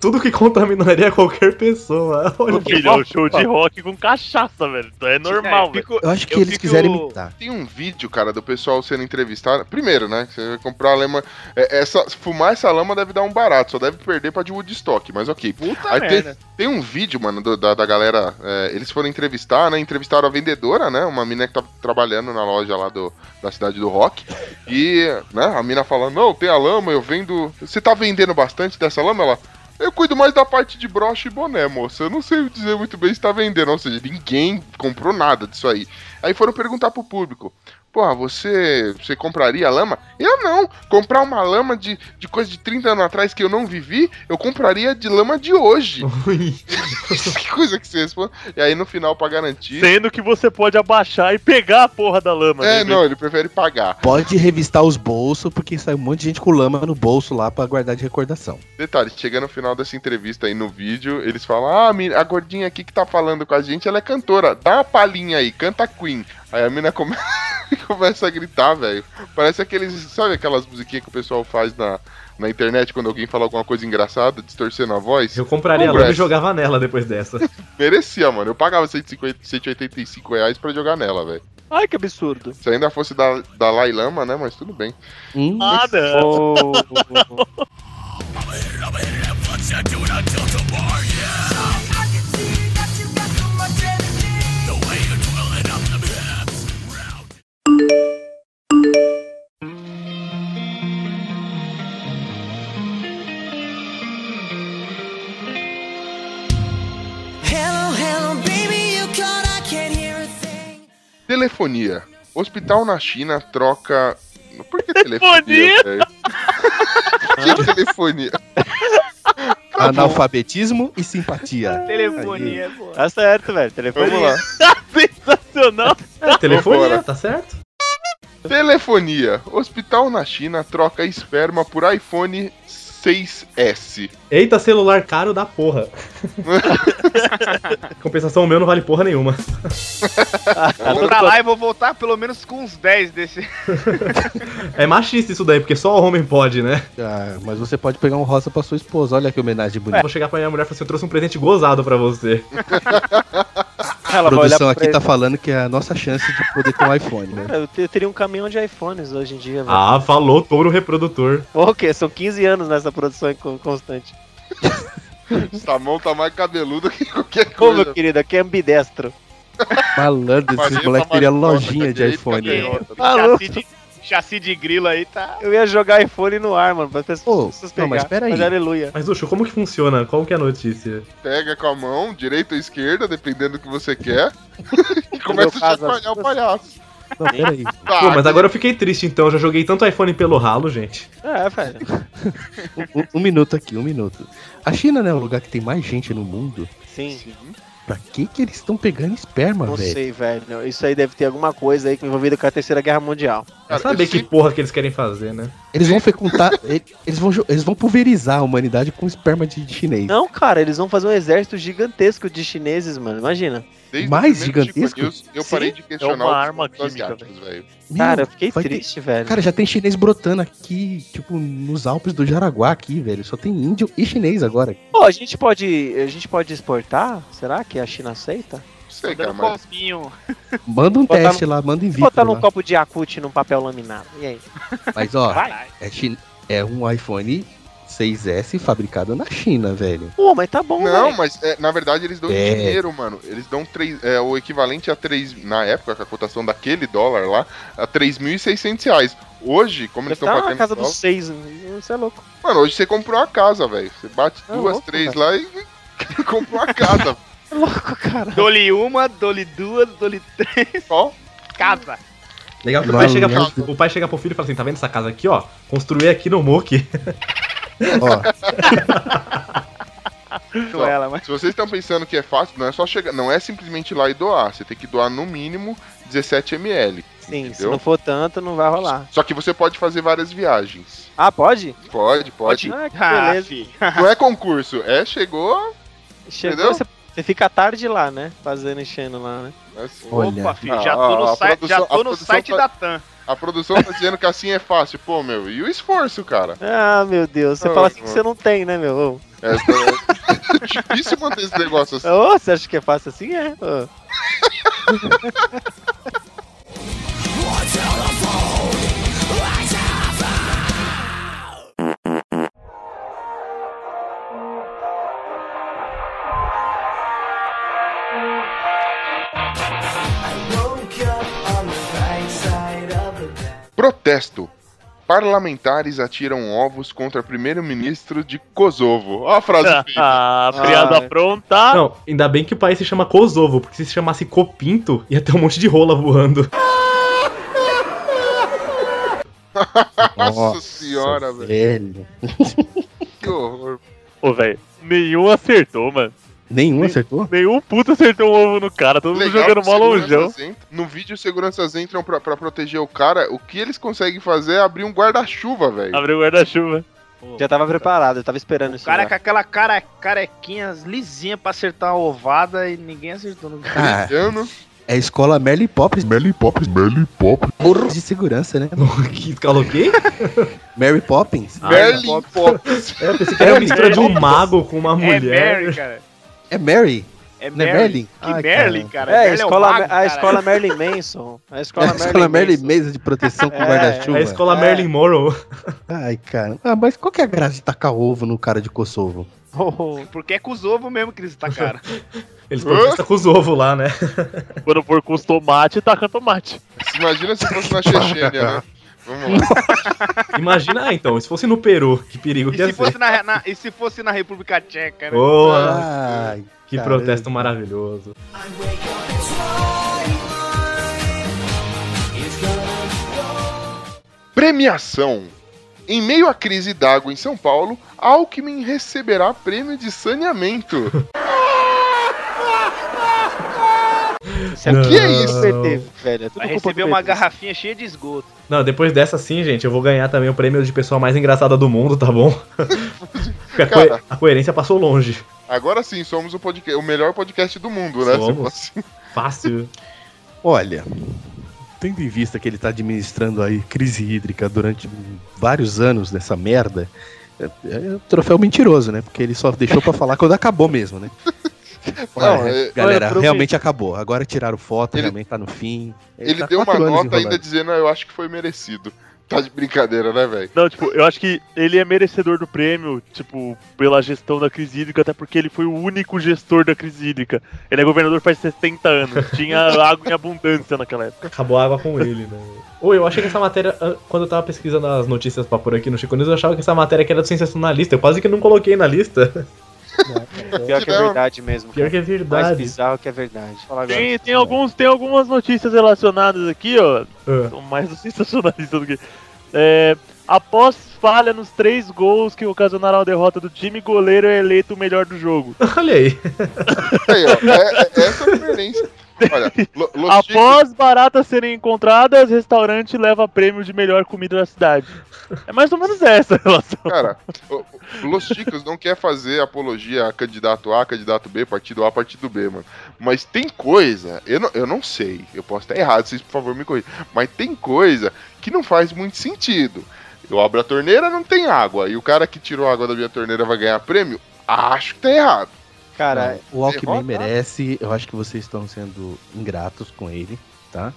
tudo que contaminaria qualquer pessoa. [laughs] Olha, Filho, é um show de rock com cachaça, velho. É normal, velho. Eu acho que Eu eles fico- quiserem imitar. Tem um vídeo, cara, do pessoal sendo entrevistado. Primeiro, né? Você vai comprar a lama. é, essa, fumar essa lama deve dar um barato, só deve perder pra de Woodstock, mas ok. Puta Aí tem, merda. tem um vídeo, mano, do- da, da galera. é, eles foram entrevistar, né? Entrevistaram a vendedora, né? Uma mina que tá trabalhando na loja lá do, da cidade do rock. E, né, a mina falando: Não, tem a lama, eu vendo. Você tá vendendo bastante dessa lama? Ela. Eu cuido mais da parte de broche e boné, moça. Eu não sei dizer muito bem se tá vendendo. Ou seja, ninguém comprou nada disso aí. Aí foram perguntar pro público. Porra, você, você compraria lama? Eu não. Comprar uma lama de, de coisa de 30 anos atrás que eu não vivi, eu compraria de lama de hoje. [laughs] [laughs] que coisa que você responde. E aí no final, pra garantir. Sendo que você pode abaixar e pegar a porra da lama. É, né? não, ele prefere pagar. Pode revistar os bolsos, porque sai um monte de gente com lama no bolso lá pra guardar de recordação. Detalhe, chega no final dessa entrevista aí no vídeo, eles falam: Ah, a gordinha aqui que tá falando com a gente, ela é cantora. Dá uma palhinha aí, canta Queen. Aí a mina come- começa a gritar, velho. Parece aqueles. Sabe aquelas musiquinhas que o pessoal faz na, na internet quando alguém fala alguma coisa engraçada, distorcendo a voz? Eu compraria a lama e jogava nela depois dessa. Merecia, mano. Eu pagava 150, 185 reais pra jogar nela, velho. Ai, que absurdo. Se ainda fosse da, da Lai Lama, né? Mas tudo bem. Hum, Nada. Oh, Telefonia. Hospital na China troca. Por que telefonia? Por que telefonia? Analfabetismo e simpatia. Telefonia, pô. tá certo, velho. Telefone. Vamos lá. [laughs] Sensacional. É, telefonia, tá certo? Telefonia. Hospital na China troca esperma por iPhone 6S. Eita, celular caro da porra. [laughs] Compensação, o meu não vale porra nenhuma. Vou pra lá e vou voltar pelo menos com uns 10 desse. [laughs] É machista isso daí, porque só homem pode, né? Ah, mas você pode pegar um rosa pra sua esposa. Olha que homenagem bonita. Vou chegar pra minha mulher e falar assim, eu trouxe um presente gozado pra você. [laughs] A Ela olhar produção aqui ele. tá falando que é a nossa chance de poder ter um iPhone, né? Cara, eu te- eu teria um caminhão de iPhones hoje em dia, velho. Ah, falou touro reprodutor. O quê? São 15 anos nessa produção con- constante. [laughs] Essa mão tá mais cabeluda que qualquer Ô, coisa. meu querido, aqui é ambidestro. Malandro, esses moleques teriam lojinha de iPhone. né? Maluco. Chassi de, grilo aí tá. Eu ia jogar iPhone no ar, mano, pra as Ô, pessoas não, mas pegar. pera aí. Mas aleluia. Mas, Ucho, como que funciona? Qual que é a notícia? Pega com a mão, direita ou esquerda, dependendo do que você quer. [laughs] e começa a chacoalhar o palhaço. Não, peraí. [laughs] Tá, Pô, mas agora eu fiquei triste então, eu já joguei tanto iPhone pelo ralo, gente. É, velho. [laughs] Um, um minuto aqui, um minuto. A China, né, é o lugar que tem mais gente no mundo. Sim. Pra que que eles estão pegando esperma, Não velho? sei, velho. Isso aí deve ter alguma coisa aí envolvida com a Terceira Guerra Mundial. Cara, saber que sempre- porra que eles querem fazer, né? Eles vão fecundar. [laughs] eles, vão, eles vão pulverizar a humanidade com esperma de, de chinês. Não, cara, eles vão fazer um exército gigantesco de chineses, mano. Imagina. Desde mais gigantesco? News, eu Sim, parei de questionar é uma arma química, velho. Meu, Cara, eu fiquei vai ter- triste, velho. Cara, já tem chinês brotando aqui, tipo, nos Alpes do Jaraguá aqui, velho. Só tem índio e chinês agora. Pô, a gente pode. A gente pode exportar? Será que a China aceita? Sei, cara, mas copinho. Manda um Botar teste lá, manda em vídeo botar num copo de Yakut num papel laminado. E aí? Mas ó, é, chin- é um iPhone 6S fabricado na China, velho. Pô, mas tá bom, Não, mas é, na verdade eles dão É. dinheiro, mano. Eles dão três, é, o equivalente a 3, na época, com a cotação daquele dólar lá, a 3.600 reais. Hoje, como eles estão tá na pagando. casa dos seis. Você é louco. Mano, hoje você comprou uma casa, velho. Você bate É duas, louco, três lá e [laughs] comprou uma casa. Louco, cara. Dole uma, dole duas, dole três. Só. Casa. Legal que o pai, chega pro, o pai chega pro filho e fala assim: tá vendo essa casa aqui, ó? Construí aqui no Moki. [laughs] Ó, ela, mas. Se vocês estão pensando que é fácil, não é só chegar. Não é simplesmente ir lá e doar. Você tem que doar no mínimo 17 ml. Sim, se Entendeu? não for tanto, não vai rolar. Só que você pode fazer várias viagens. Ah, pode? Pode, pode. Ah, que Ah, beleza. Não é concurso, é chegou. Chegou, entendeu? você, você fica tarde lá, né? Fazendo, enchendo lá, né? Assim. Olha. Opa, filho, já tô no a site, produção- já tô no site tá- da TAM. A produção tá dizendo que assim é fácil. Pô, meu, e o esforço, cara? Ah, meu Deus. Você Ah, fala assim que mano. você não tem, né, meu? É, é difícil manter esse negócio assim. Ô, você acha que é fácil assim? É. ô. [laughs] Protesto. Parlamentares atiram ovos contra primeiro-ministro de Kosovo. Ó a frase [laughs] feita. Ah, piada Ah, pronta. Não, ainda bem que o país se chama Kosovo, porque se se chamasse Copinto, ia ter um monte de rola voando. [laughs] Nossa senhora, velho. velho. Que horror. Ô, velho, nenhum acertou, mano. Nenhum acertou? Nenhum puto acertou um ovo no cara, todo mundo jogando mó longeão. No vídeo, seguranças entram pra, pra proteger o cara. O que eles conseguem fazer é abrir um guarda-chuva, velho. Abriu o guarda-chuva. Já tava preparado, eu tava esperando O isso. cara já. com aquela cara, carequinha lisinha pra acertar a ovada e ninguém acertou no cara. Ah, Brilhando. é a escola Merlin Poppins. Merlin Poppins, Merlin Poppins. De segurança, né? [laughs] que falou o quê? [laughs] Mary Poppins. Ah, Merlin Poppins. É, pensei que era uma mistura de um mago com uma É mulher. Mary, cara. É Mary? É é Merlin. Merlin? Que Ai, Merlin, cara. É, a Merlin escola, o mago, a cara. escola Merlin Manson. A É [laughs] escola, a escola Merlin Manson. Mesa de proteção com É, guarda-chuva. É a escola É. Merlin Morrow. Ai, cara. Ah, mas qual que é a graça de tacar ovo no cara de Kosovo? Oh, Porque é com os ovos mesmo que eles tacaram. [laughs] Eles protestam com os ovos lá, né? Quando for com os tomates, taca tomate. Imagina se fosse na Chechênia, né? Vamos lá. [laughs] Imagina, ah, então, se fosse no Peru, que perigo E que ia se, ser. fosse na, na- e se fosse na República Tcheca, né? Boa! Ai, Que caramba. protesto maravilhoso. Premiação. Em meio à crise d'água em São Paulo, Alckmin receberá prêmio de saneamento. [laughs] Não. que é isso? Velho. É tudo Vai culpa receber do uma garrafinha cheia de esgoto. Não, depois dessa sim, gente, eu vou ganhar também o prêmio de pessoa mais engraçada do mundo, tá bom? [laughs] Porque a, Cara. coe- a coerência passou longe. Agora sim, somos o, o melhor podcast do mundo, né? Somos. Se fosse- Fácil. Olha, tendo em vista que ele tá administrando aí crise hídrica durante vários anos nessa merda, é, é um troféu mentiroso, né? Porque ele só deixou pra falar quando acabou mesmo, né? [laughs] Não, Olha, é- galera, Olha, pro- realmente acabou. Agora tiraram foto, Ele- realmente tá no fim. Ele tá deu uma nota ainda dizendo, "Ah, eu acho que foi merecido. Tá de brincadeira, né, velho? Não, tipo, eu acho que ele é merecedor do prêmio, tipo, pela gestão da crise hídrica, até porque ele foi o único gestor da crise hídrica. Ele é governador faz 60 anos, tinha [laughs] água em abundância naquela época. Acabou a água com ele, né? Ô, eu achei que essa matéria, quando eu tava pesquisando as notícias pra pôr aqui no Chico News, eu achava que essa matéria aqui era do sensacionalista. Eu quase que não coloquei na lista. Pior que é verdade mesmo. Pior que é Mais verdade. bizarro que é verdade. Fala agora. Tem, tem, alguns, tem algumas notícias relacionadas aqui, ó. Ah. São mais [laughs] do sensacionalista do que. É, após falha nos três gols que ocasionaram a derrota do time, goleiro é eleito o melhor do jogo. [laughs] Olha aí. Aí, ó, é, é- essa é a diferença. Olha, Lo- [laughs] Após baratas serem encontradas, restaurante leva prêmio de melhor comida da cidade. É mais ou menos essa a relação. cara, o- o- Los Chicos não quer fazer apologia a candidato A, candidato B, partido A, partido B, mano. Mas tem coisa, eu não, eu não sei, eu posso estar errado, vocês por favor me corrijam, mas tem coisa que não faz muito sentido. Eu abro a torneira, não tem água, e o cara que tirou a água da minha torneira vai ganhar prêmio? Acho que tá errado. Cara, Não, o Alckmin merece, eu acho que vocês estão sendo ingratos com ele, tá? Eu acho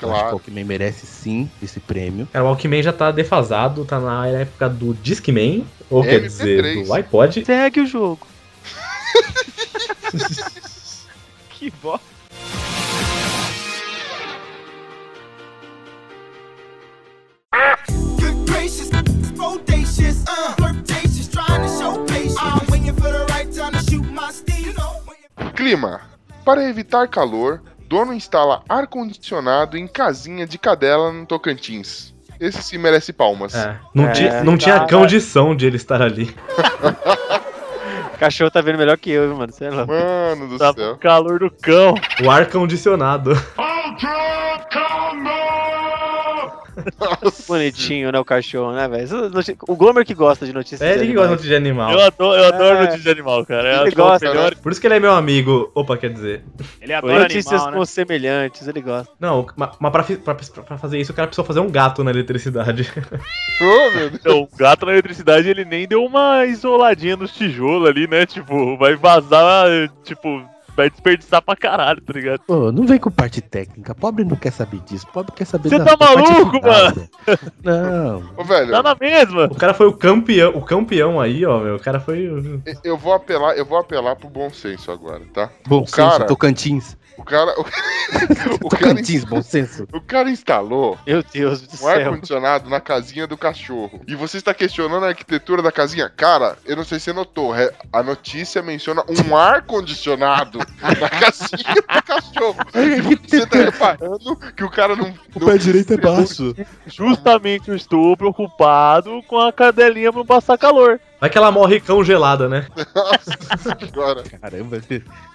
que o Claro. Alckmin merece sim esse prêmio. Cara, o Walkman já tá defasado, tá na época do Discman, ou quer MP3. dizer, do iPod. segue o jogo. [laughs] Que bosta. Clima. Para evitar calor, dono instala ar-condicionado em casinha de cadela no Tocantins. esse sim merece palmas. É, não, É, tinha, não tinha cara. condição de ele estar ali. O [laughs] cachorro tá vendo melhor que eu, mano. Sei lá. Mano do Tá céu. calor do cão. O ar condicionado. Bonitinho, né, o cachorro, né, velho? Noti- O Glomer que gosta de notícias. É ele de que gosta animais. de animal. Eu adoro, eu adoro É. notícia de animal, cara. Eu Ele acho gosta, melhor. Por isso que ele é meu amigo. Opa, quer dizer. Ele adora Notícias animal, né? com semelhantes, ele gosta. Não, ma- mas pra, pra, pra fazer isso, o cara precisou fazer um gato na eletricidade. [laughs] Oh, meu Deus. Então, o gato na eletricidade, ele nem deu uma isoladinha nos tijolos ali, né? Tipo, vai vazar, tipo, vai desperdiçar pra caralho, tá ligado? Pô, não vem com parte técnica. Pobre não quer saber disso. Pobre quer saber Você tá maluco, mano? Não. Ô, velho, Tá na mesma. O cara foi o campeão, o campeão aí, ó, meu. O cara foi. eu vou apelar, eu vou apelar pro bom senso agora, tá? Bom O senso, cara- Tocantins. O cara. O, [laughs] cara, Tocantins, bom senso. o cara instalou Meu Deus do um céu. ar-condicionado na casinha do cachorro. E você está questionando a arquitetura da casinha? Cara, eu não sei se você notou, a notícia menciona um [laughs] ar-condicionado na casinha do cachorro. [laughs] E você tá reparando que o cara não. não pé direito é baixo. Justamente eu estou preocupado com a cadelinha pra não passar calor. Vai que ela morre congelada, né? Nossa senhora. Caramba,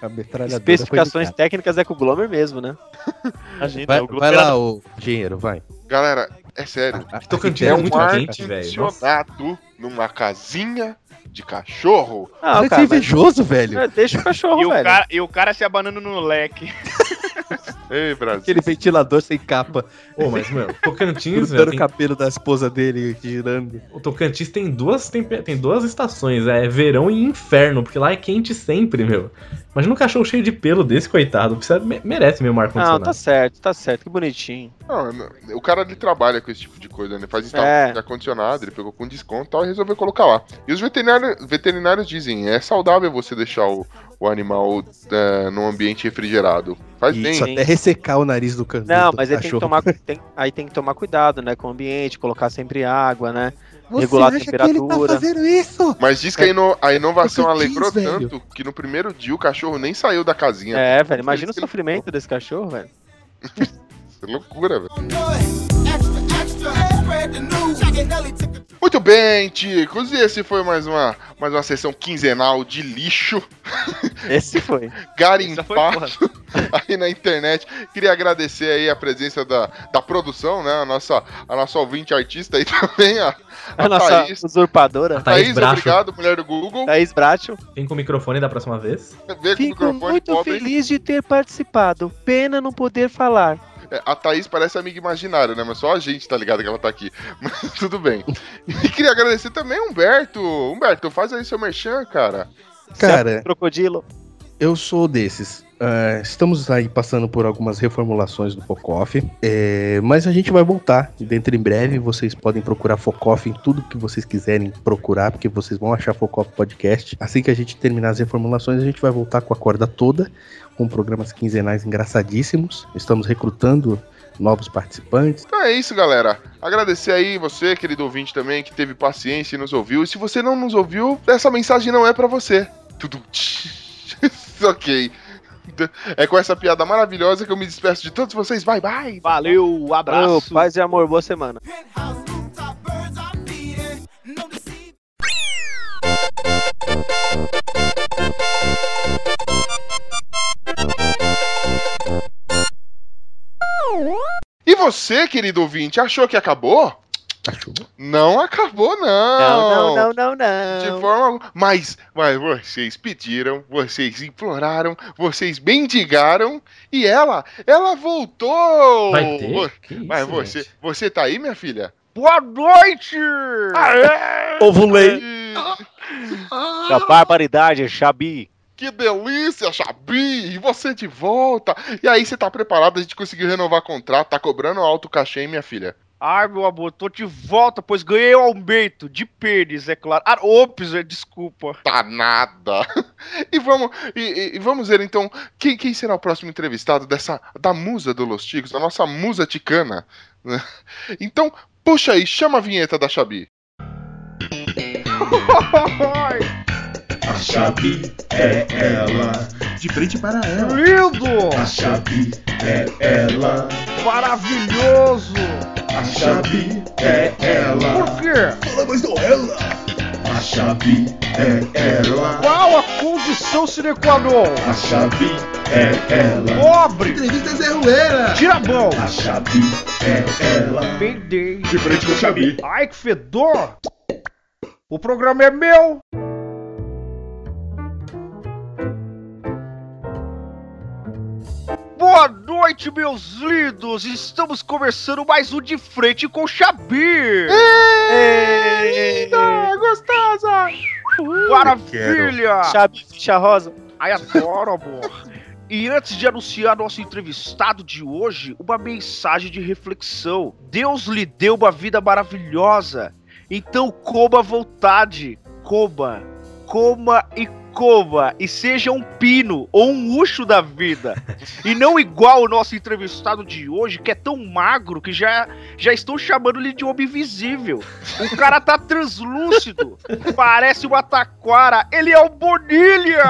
a metralhadora Especificações técnicas é com o Glomer mesmo, né? [laughs] Imagina, cara. o Vai, vai lá, ô engenheiro, vai. Galera, é sério. Tocantins É é um muito quente, velho. Nossa. ar-condicionado numa casinha de cachorro. Não, Você é cara, mas- invejoso, velho. É, deixa o cachorro, E o, velho. cara, e o cara se abanando no leque. [laughs] Ei, [laughs] Brasil. Aquele ventilador sem capa. Pô, mas, meu, [laughs] Tocantins, velho, o tem- cabelo da esposa dele, girando. o Tocantins tem duas, tempe- tem duas estações, é verão e inferno, porque lá é quente sempre, meu. Imagina um cachorro cheio de pelo desse, coitado. Precisa, me- merece mesmo ar Não, tá certo, tá certo. Que bonitinho. Não, não, o cara ele trabalha com esse tipo de coisa, né? Ele faz instalação É. de ar-condicionado, ele pegou com desconto e tal e resolveu colocar lá. E os veterinários, veterinários dizem, é saudável você deixar o, o animal é, num ambiente refrigerado. Faz bem. Isso, até ressecar o nariz do can- Não, mas aí tem que cachorro. tomar, tem- aí tem que tomar cuidado, né, com o ambiente, colocar sempre água, né? Você regular a acha que ele tá temperatura. fazendo isso? Mas diz que a, ino- a inovação Tocantins, alegrou velho. tanto que no primeiro dia o cachorro nem saiu da casinha. É, velho, imagina o isso ele- sofrimento desse cachorro, velho. [laughs] É loucura, velho. A Muito bem, ticos. E esse foi mais uma, mais uma sessão quinzenal de lixo [laughs] Esse foi. Garimpado [laughs] aí na internet. Queria agradecer aí a presença da, da produção, né? A nossa, a nossa ouvinte artista aí [laughs] também, a, a, A nossa Thaís. usurpadora, Thaís Thaís, Bracho. obrigado, mulher do Google. Thaís Bracho. Vem com o microfone da próxima vez. Vê com o Fico microfone muito pobre. feliz de ter participado. Pena não poder falar. É, A Thaís parece amiga imaginária, né? Mas só a gente tá ligado que ela tá aqui. [laughs] Mas tudo bem. E queria agradecer também Humberto. Humberto, faz aí seu merchan, cara. Cara, Crocodilo. eu sou desses. Ah, estamos aí passando por algumas reformulações do Focoff, é, mas a gente vai voltar dentro em breve. Vocês podem procurar Focoff em tudo que vocês quiserem procurar, porque vocês vão achar Focoff Podcast. Assim que a gente terminar as reformulações, a gente vai voltar com a corda toda, com programas quinzenais engraçadíssimos. Estamos recrutando novos participantes. Então é isso, galera. Agradecer aí você, querido ouvinte também, que teve paciência e nos ouviu. E se você não nos ouviu, essa mensagem não é pra você. Tudo. [laughs] ok. É com essa piada maravilhosa que eu me despeço de todos vocês. Bye, bye. Valeu, abraço. paz e amor, boa semana. Você, querido ouvinte, achou que acabou? Achou? Não acabou, não. Não, não, não, não, De não. forma alguma. Mas, mas vocês pediram, vocês imploraram, vocês mendigaram e ela, ela voltou! Vai ter? Que isso, Mas você, gente? você tá aí, minha filha? Boa noite! Ovo lei. Ih, A barbaridade, Xabi. Que delícia, Xabi! E você de volta! E aí, você tá preparado? A gente conseguiu renovar contrato, tá cobrando alto cachê, hein, minha filha? Ai, meu amor, tô de volta, pois ganhei o aumento de perdes, é claro. Ah, ops, desculpa. Tá nada! [laughs] E vamos, e, e- vamos ver então quem, quem será o próximo entrevistado dessa da musa do Los Ticos, da nossa musa ticana. [laughs] Então, puxa aí, chama a vinheta da Xabi. [laughs] A Chabi é ela, de frente para ela. Lindo! A Chabi é ela, Maravilhoso! A chave é ela. Por quê? Fala mais não ela. A chave é ela. Qual a condição sine qua non? A chave é ela. Pobre! Entrevista Zé Ruela. Tira a mão! A chave é ela. Peidei. De frente com o Xabi. Ai, que fedor! O programa é meu! Boa noite, meus lindos! Estamos começando mais um De Frente com o Xabi! Linda, gostosa! Maravilha! Chabi, ficha rosa. Ai, adoro, amor! E antes de anunciar nosso entrevistado de hoje, uma mensagem de reflexão. Deus lhe deu uma vida maravilhosa. Então coma à vontade. Coma. Coma e coma. E seja um pino ou um luxo da vida. E não igual o nosso entrevistado de hoje, que é tão magro que já, já estão chamando ele de homem invisível. O cara tá translúcido. Parece uma taquara. Ele é o Bonilha!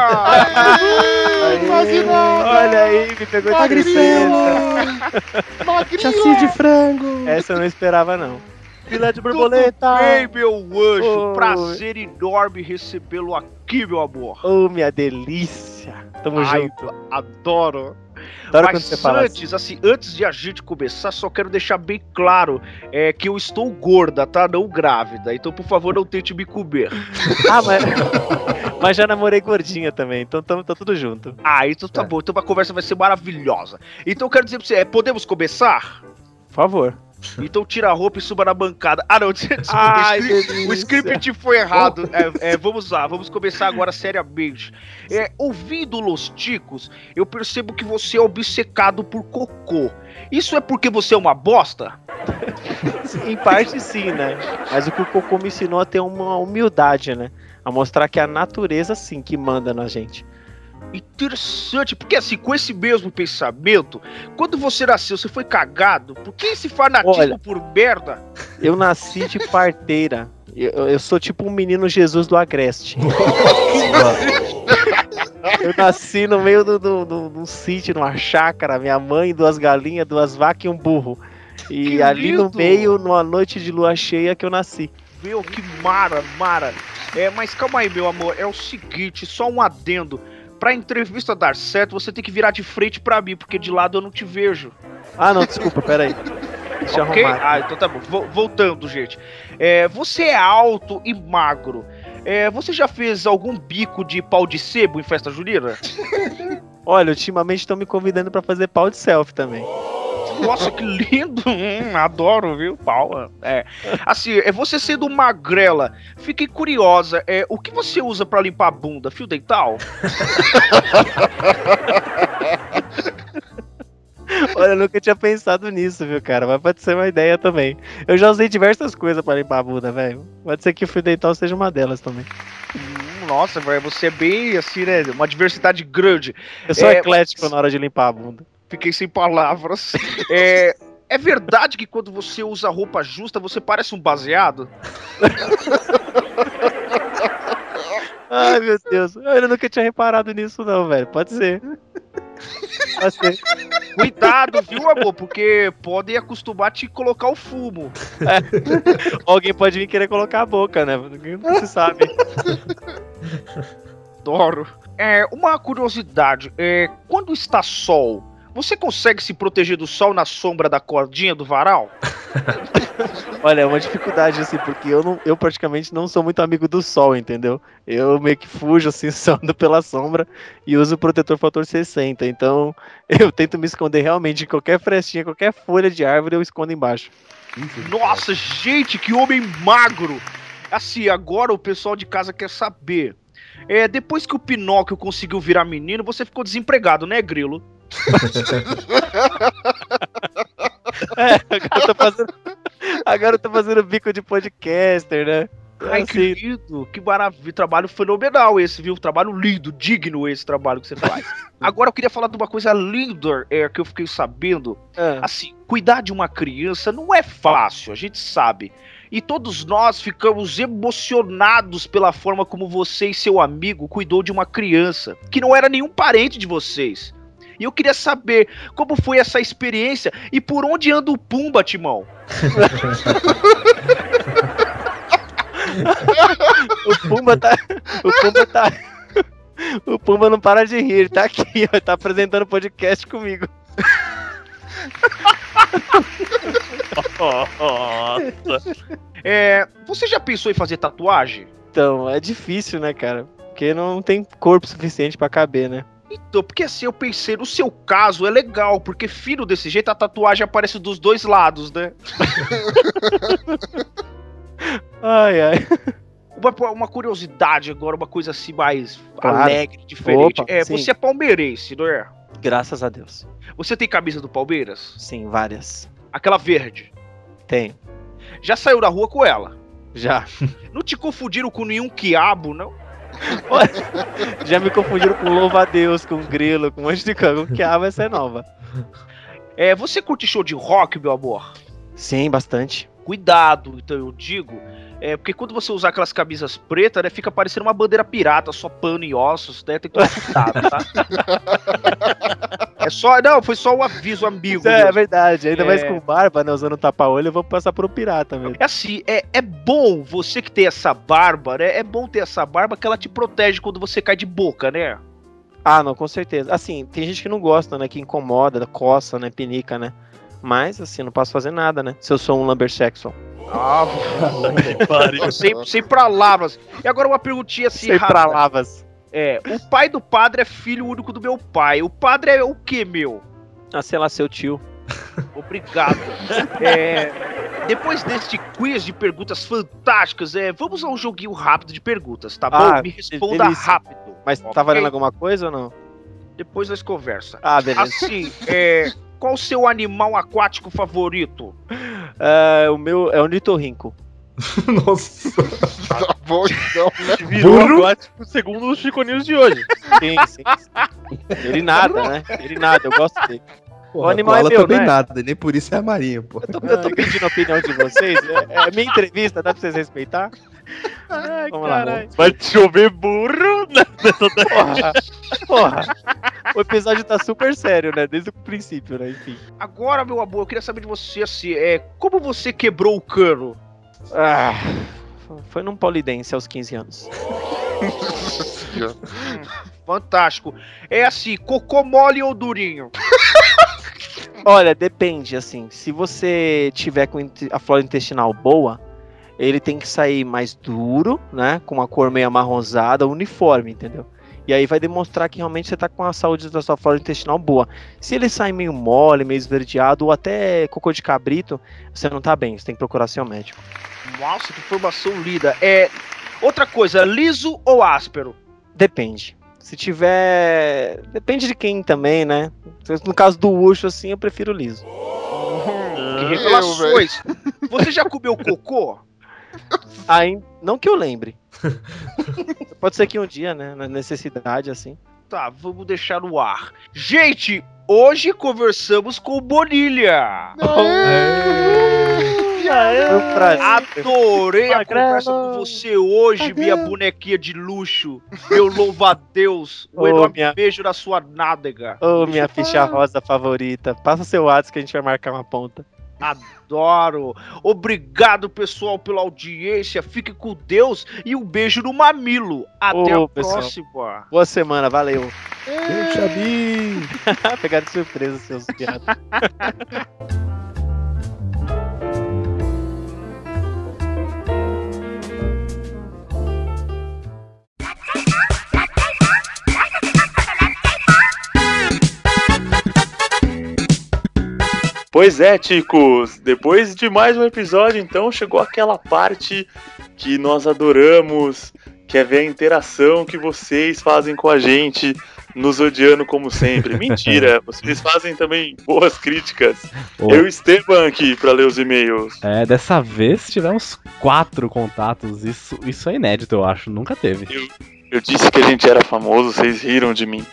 Olha aí, me pegou de surpresa. Chassi de frango. Essa eu não esperava, não. Filé de Tudo borboleta. bem, meu anjo? Oi. Prazer enorme recebê-lo aqui, meu amor. Oh, minha delícia. Tamo Ai, junto. Adoro. Adoro Mas fala assim. antes, assim, antes de a gente começar, só quero deixar bem claro é, que eu estou gorda, tá? Não grávida. Então, por favor, não tente me comer. [laughs] Ah, mas... mas já namorei gordinha também, então tamo, tá tudo junto. Ah, então tá bom. Então a conversa vai ser maravilhosa. Então eu quero dizer pra você, é, podemos começar? Por favor. [laughs] Então tira a roupa e suba na bancada. Ah, não, [laughs] desculpa, Ai, o, script, delícia. o script foi errado. É, é, vamos lá, vamos começar agora seriamente. É, ouvindo Los Ticos, eu percebo que você é obcecado por cocô. Isso é porque você é uma bosta? [laughs] Em parte sim, né? Mas o que o Cocô me ensinou a ter uma humildade, né? A mostrar que é a natureza sim que manda na gente. Interessante, porque assim, com esse mesmo pensamento, quando você nasceu, você foi cagado? Por que esse fanatismo Olha. por merda? Eu nasci de parteira. Eu, eu sou tipo um menino Jesus do Agreste. Eu nasci no meio de um sítio, numa chácara, minha mãe, duas galinhas, duas vacas e um burro. E Que ali no lindo! meio, numa noite de lua cheia, que eu nasci. Meu, que mara, mara. É, mas calma aí, meu amor, é o seguinte, só um adendo. Pra entrevista dar certo, você tem que virar de frente pra mim, porque de lado eu não te vejo. Ah, não, desculpa, peraí. [laughs] Deixa eu ok? arrumar. Ah, então tá bom. Vo- voltando, gente. É, você é alto e magro. É, você já fez algum bico de pau de sebo em festa junina? [laughs] Olha, ultimamente estão me convidando pra fazer pau de selfie também. Nossa, que lindo! Hum, adoro, viu? Pau. É. Assim, é você sendo magrela. Fiquei curiosa. É, o que você usa pra limpar a bunda? Fio dental? [laughs] Olha, eu nunca tinha pensado nisso, viu, cara? Mas pode ser uma ideia também. Eu já usei diversas coisas pra limpar a bunda, velho. Pode ser que o fio dental seja uma delas também. Hum, Nossa, velho, você é bem assim, né? Uma diversidade grande. Eu sou É, eclético na hora de limpar a bunda. Fiquei sem palavras. [laughs] É, é verdade que quando você usa roupa justa, você parece um baseado? [laughs] Ai, meu Deus. Eu nunca tinha reparado nisso, não, velho. Pode ser. Pode ser. Cuidado, viu, amor? Porque podem acostumar a te colocar o fumo. [laughs] Alguém pode vir querer colocar a boca, né? Não se sabe. Adoro. É, uma curiosidade. É, quando está sol, você consegue se proteger do sol na sombra da cordinha do varal? [laughs] Olha, é uma dificuldade, assim, porque eu, não, eu praticamente não sou muito amigo do sol, entendeu? Eu meio que fujo, assim, [laughs] só ando pela sombra e uso o protetor fator 60. Então, [laughs] eu tento me esconder realmente em qualquer frestinha, qualquer folha de árvore, eu escondo embaixo. Nossa, gente, que homem magro! Assim, agora o pessoal de casa quer saber. É, depois que o Pinóquio conseguiu virar menino, você ficou desempregado, né, Grilo? É, agora eu tô fazendo, agora eu tô fazendo bico de podcaster, né? Ai, que Assim, lindo, que maravilha, trabalho fenomenal esse, viu? Trabalho lindo, digno esse trabalho que você faz. [laughs] Agora eu queria falar de uma coisa linda é, que eu fiquei sabendo. ah, Assim, cuidar de uma criança não é fácil, a gente sabe. E todos nós ficamos emocionados pela forma como você e seu amigo cuidou de uma criança que não era nenhum parente de vocês. E eu queria saber como foi essa experiência e por onde anda o Pumba, Timão. [laughs] O Pumba tá. O Pumba tá. O Pumba não para de rir, ele tá aqui, ó, tá apresentando podcast comigo. Nossa. [laughs] É, você já pensou em fazer tatuagem? Então, é difícil, né, cara? Porque não tem corpo suficiente pra caber, né? Então, porque assim, eu pensei, no seu caso é legal, porque filho desse jeito a tatuagem aparece dos dois lados, né? [laughs] Ai, ai. Uma, uma curiosidade agora, uma coisa assim mais Claro. alegre, diferente. Opa, é, sim. você é palmeirense, não é? Graças a Deus. Você tem camisa do Palmeiras? Sim, várias. Aquela verde. Tem. Já saiu na rua com ela? Já. Não te confundiram com nenhum quiabo, não? [laughs] Já me confundiram com louva a Deus, com grilo, com um monte de. Com que aba essa é nova. [laughs] É, você curte show de rock, meu amor? Sim, bastante. Cuidado, então eu digo. É, porque quando você usar aquelas camisas pretas, né, fica parecendo uma bandeira pirata, só pano e ossos, né? Tem que tomar cuidado, tá? é só. Não, foi só um aviso amigo. É, mesmo. verdade. Ainda É. mais com barba, né? Usando tapa-olho, eu vou passar por um pirata mesmo. É assim, é, é bom você que tem essa barba, né? É bom ter essa barba que ela te protege quando você cai de boca, né? Ah, não, com certeza. Assim, tem gente que não gosta, né? Que incomoda, coça, né? Pinica, né? Mas, assim, não posso fazer nada, né? Se eu sou um lumbersexual. Ah, sem, sem palavras. E agora uma perguntinha assim, Sem rápida. palavras. É, o pai do padre é filho único do meu pai. O padre é o que, meu? Ah, sei lá, seu tio. Obrigado. [laughs] É, depois deste quiz de perguntas fantásticas, é, vamos a um joguinho rápido de perguntas, tá bom? Ah, Me responda delícia. rápido. Mas tá Ok? valendo alguma coisa ou não? Depois nós conversa. Ah, beleza. Assim, é, qual o seu animal aquático favorito? É, o meu é o nitorrinco. [laughs] Nossa. Tá bom, então, né? [laughs] Virou Burro? aquático segundo os Chico News de hoje. [laughs] Sim, sim, sim. Ele nada, né? Ele nada, eu gosto dele. Porra, o animal é meu, também né? nada, nem por isso é marinho, pô. Eu tô, eu tô pedindo a opinião de vocês. É, é minha entrevista, dá pra vocês respeitar? Ai, Vamos lá, vamos. Vai chover burro né? Porra, porra. [laughs] O episódio tá super sério, né? Desde o princípio, né? Enfim. Agora, meu amor, eu queria saber de você assim, é, como você quebrou o cano? Ah, foi num polidense aos 15 anos. Fantástico. É assim, cocô mole ou durinho? Olha, depende, assim. Se você tiver com a flora intestinal boa, ele tem que sair mais duro, né? Com uma cor meio amarronzada, uniforme, entendeu? E aí vai demonstrar que realmente você tá com a saúde da sua flora intestinal boa. Se ele sai meio mole, meio esverdeado, ou até cocô de cabrito, você não tá bem, você tem que procurar seu médico. Nossa, que informação lida. É, outra coisa, liso ou áspero? Depende. Se tiver. Depende de quem também, né? No caso do Ucho, assim, eu prefiro liso. Que revelações. Você já comeu cocô? [laughs] Aí, não que eu lembre. [laughs] Pode ser que um dia, né? Na necessidade, assim. Tá, vamos deixar no ar. Gente, hoje conversamos com o Bonilha. Foi um prazer. Adorei a conversa com você hoje, minha bonequinha de luxo. Meu louva-a-Deus. Um Ô, enorme minha- beijo na sua nádega. Ô, minha ficha rosa favorita. Passa seu WhatsApp que a gente vai marcar uma ponta. Adoro. Obrigado, pessoal, pela audiência. Fique com Deus e um beijo no mamilo. Até Ô, a pessoal. próxima. Boa semana, valeu. Beijo, Xabi! [laughs] Pegaram de surpresa seus piados. [laughs] Pois é, ticos. Depois de mais um episódio, então, chegou aquela parte que nós adoramos, que é ver a interação que vocês fazem com a gente, nos odiando como sempre. Mentira, [laughs] vocês fazem também boas críticas. Ô. Eu e Esteban aqui pra ler os e-mails. É, dessa vez tivemos quatro contatos. Isso, isso é inédito, eu acho. Nunca teve. Eu disse que a gente era famoso, vocês riram de mim.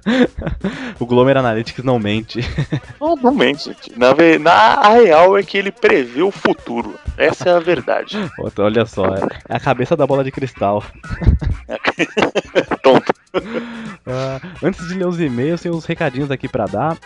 [laughs] o Glomer Analytics não mente. Não, não mente, gente. Na, na a real é que ele prevê o futuro. Essa é a verdade. [laughs] Olha só, é é a cabeça da bola de cristal. [laughs] Tonto. Ah, Antes de ler os e-mails, tem uns recadinhos aqui pra dar.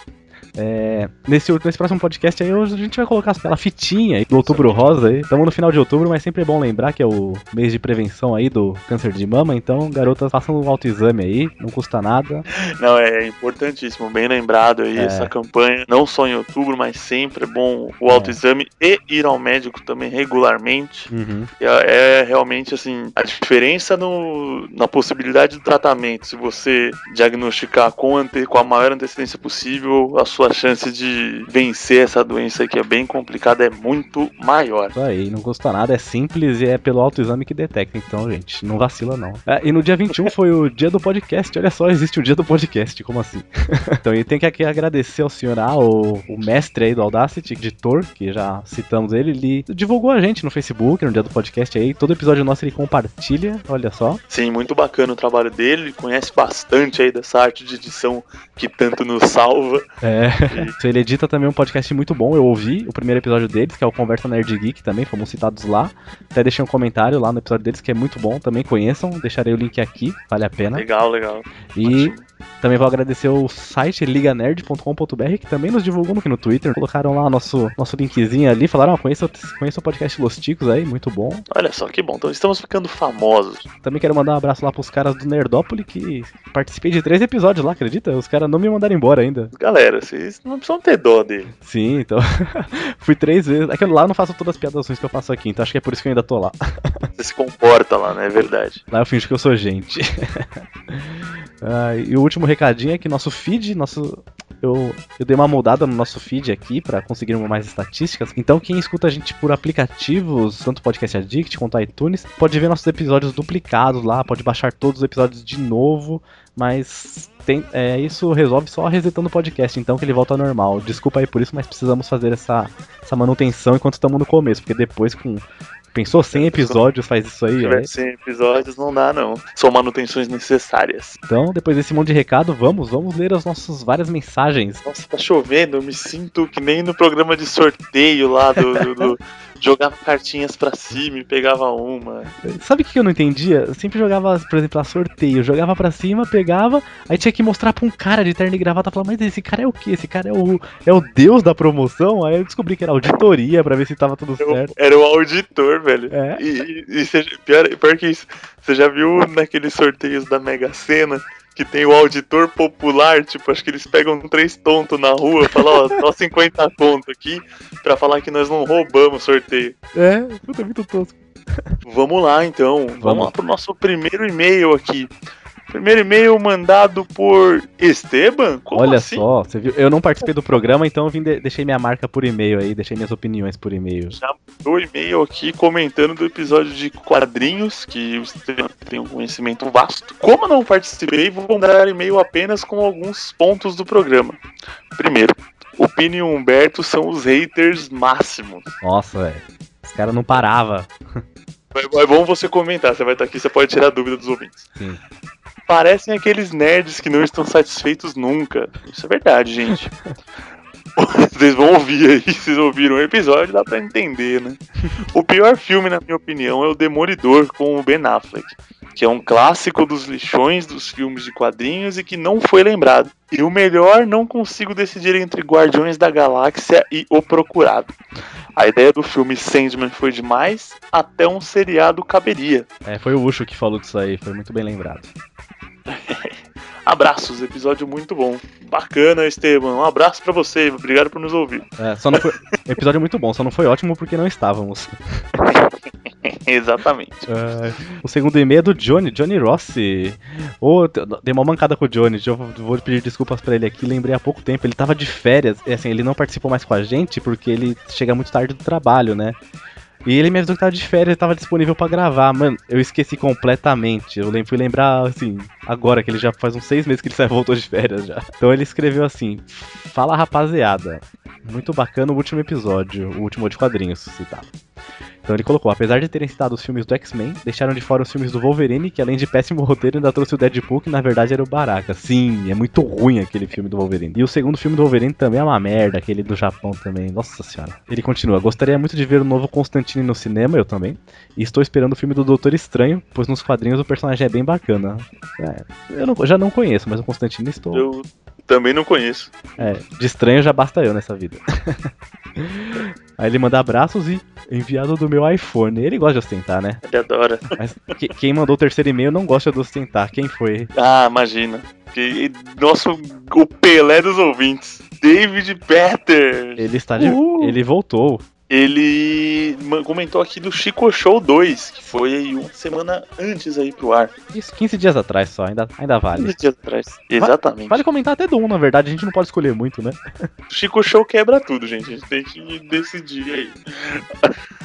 É, nesse, nesse próximo podcast aí, hoje a gente vai colocar aquela fitinha aí do Outubro Rosa aí. Estamos no final de outubro, mas sempre é bom lembrar que é o mês de prevenção aí do câncer de mama. Então, garotas, façam um autoexame aí, não custa nada. Não, é importantíssimo, bem lembrado aí É. essa campanha, não só em outubro, mas sempre é bom o autoexame e ir ao médico também regularmente. Uhum. É, é realmente assim, a diferença no, na possibilidade do tratamento, se você diagnosticar com, ante, com a maior antecedência possível, a sua chance de vencer essa doença que é bem complicada é muito maior. Isso aí, não custa nada, é simples e é pelo autoexame que detecta. Então, gente, não vacila não. É, e no dia 21 foi o dia do podcast. Olha só, existe o dia do podcast, como assim? [laughs] então, e tem que aqui agradecer ao senhor A, o, o mestre aí do Audacity, editor, que já citamos ele. Ele divulgou a gente no Facebook, no dia do podcast aí. Todo episódio nosso ele compartilha, olha só. Sim, muito bacana o trabalho dele, ele conhece bastante aí dessa arte de edição que tanto nos salva. É, então [laughs] ele edita também um podcast muito bom. Eu ouvi o primeiro episódio deles, que é o Conversa Nerd Geek também, fomos citados lá. Até deixei um comentário lá no episódio deles que é muito bom, também conheçam. Deixarei o link aqui, vale a pena. Legal, legal. E também vou agradecer o site liganerd.com.br que também nos divulgou aqui no Twitter. Colocaram lá nosso, nosso linkzinho ali, falaram, ah, conheça, conheça o podcast Los Ticos aí, muito bom. Olha só que bom, então estamos ficando famosos. Também quero mandar um abraço lá pros caras do Nerdópolis que participei de três episódios lá, acredita? Os caras não me mandaram embora ainda. Galera, vocês não precisam ter dó dele. Sim, então. [laughs] Fui três vezes. É que lá eu não faço todas as piadas ruins que eu faço aqui, então acho que é por isso que eu ainda tô lá. [laughs] Você se comporta lá, né? É verdade. Lá eu finjo que eu sou gente. [laughs] Ah, e o último recadinho é que nosso feed, nosso. Eu, eu dei uma moldada no nosso feed aqui para conseguir mais estatísticas. Então, quem escuta a gente por aplicativos, tanto Podcast Addict quanto iTunes, pode ver nossos episódios duplicados lá, pode baixar todos os episódios de novo, mas tem, é, isso resolve só resetando o podcast, então que ele volta ao normal. Desculpa aí por isso, mas precisamos fazer essa, essa manutenção enquanto estamos no começo, porque depois com. Pensou 100 episódios, faz isso aí, Se tiver 100 episódios, não dá, não. São manutenções necessárias. Então, depois desse monte de recado, vamos, vamos ler as nossas várias mensagens. Nossa, tá chovendo, eu me sinto que nem no programa de sorteio lá do. do- do- [laughs] jogava cartinhas pra cima e pegava uma. Sabe o que eu não entendia? Eu sempre jogava, por exemplo, a sorteio. Jogava pra cima, pegava, aí tinha que mostrar pra um cara de terno e gravata. Falar, mas esse cara é o quê? Esse cara é o, é o deus da promoção? Aí eu descobri que era auditoria pra ver se tava tudo certo. Era o auditor, velho. É. E, e, e pior, pior que isso, você já viu naqueles sorteios da Mega Sena que tem o auditor popular? Tipo, acho que eles pegam três tontos na rua e falam, ó, só 50 conto aqui pra falar que nós não roubamos o sorteio. É, puta, é muito tosco. Vamos lá então. Vamos, Vamos. lá pro nosso primeiro e-mail aqui. Primeiro e-mail mandado por Esteban? Como Olha assim? só, você viu? Eu não participei do programa, então eu vim de- deixei minha marca por e-mail aí, deixei minhas opiniões por e-mail. Já mandou e-mail aqui comentando do episódio de quadrinhos, que o Esteban tem um conhecimento vasto. Como eu não participei, vou mandar e-mail apenas com alguns pontos do programa. Primeiro, o Pini e o Humberto são os haters máximos. Nossa, velho. Os caras não parava. [laughs] É bom você comentar, você vai estar aqui, você pode tirar a dúvida dos ouvintes. Sim. Parecem aqueles nerds que não estão satisfeitos nunca. Isso é verdade, gente. [laughs] Vocês vão ouvir aí, vocês ouviram o episódio, dá pra entender, né? O pior filme, na minha opinião, é o Demolidor com o Ben Affleck, que é um clássico dos lixões dos filmes de quadrinhos e que não foi lembrado. E o melhor, não consigo decidir entre Guardiões da Galáxia e O Procurado. A ideia do filme Sandman foi demais, até um seriado caberia. É, foi o Ucho que falou disso aí, foi muito bem lembrado. [laughs] Abraços, episódio muito bom. Bacana, Esteban. Um abraço pra você, obrigado por nos ouvir. É, só não foi. [laughs] Episódio muito bom, só não foi ótimo porque não estávamos. [laughs] Exatamente. É, o segundo e-mail é do Johnny, Johnny Rossi. Te- dei uma mancada com o Johnny, eu vou- pedir desculpas pra ele aqui, lembrei há pouco tempo, ele tava de férias, e assim, ele não participou mais com a gente porque ele chega muito tarde do trabalho, né? E ele me avisou que tava de férias e tava disponível pra gravar. Mano, eu esqueci completamente. Eu fui lembrar, assim, agora, que ele já faz uns seis meses que ele saiu, [laughs] voltou de férias já. Então ele escreveu assim: Fala rapaziada. Muito bacana o último episódio, o último de quadrinhos citado. Então ele colocou, apesar de terem citado os filmes do X-Men, deixaram de fora os filmes do Wolverine, que além de péssimo roteiro, ainda trouxe o Deadpool, que na verdade era o Baraka. Sim, é muito ruim aquele filme do Wolverine. E o segundo filme do Wolverine também é uma merda, aquele do Japão também. Nossa senhora. Ele continua, gostaria muito de ver o novo Constantine no cinema, eu também. E estou esperando o filme do Doutor Estranho, pois nos quadrinhos o personagem é bem bacana. É, eu não- já não conheço, mas o Constantine estou. Eu também não conheço. É, de estranho já basta eu nessa vida. [laughs] Aí ele manda abraços e enviado do meu iPhone. Ele gosta de ostentar, né? Ele adora. Mas que- quem mandou o terceiro e-mail não gosta de ostentar. Quem foi? Ah, imagina. Que nosso o Pelé dos ouvintes, David Petter. Ele está de... Uhul. Ele voltou. Ele comentou aqui do Chico Show 2, que foi aí uma semana antes aí pro ar. Isso, 15 dias atrás só, ainda, ainda vale. 15 dias atrás. Exatamente. Vale comentar até do 1, na verdade, a gente não pode escolher muito, né? [laughs] Chico Show quebra tudo, gente. A gente tem que decidir aí.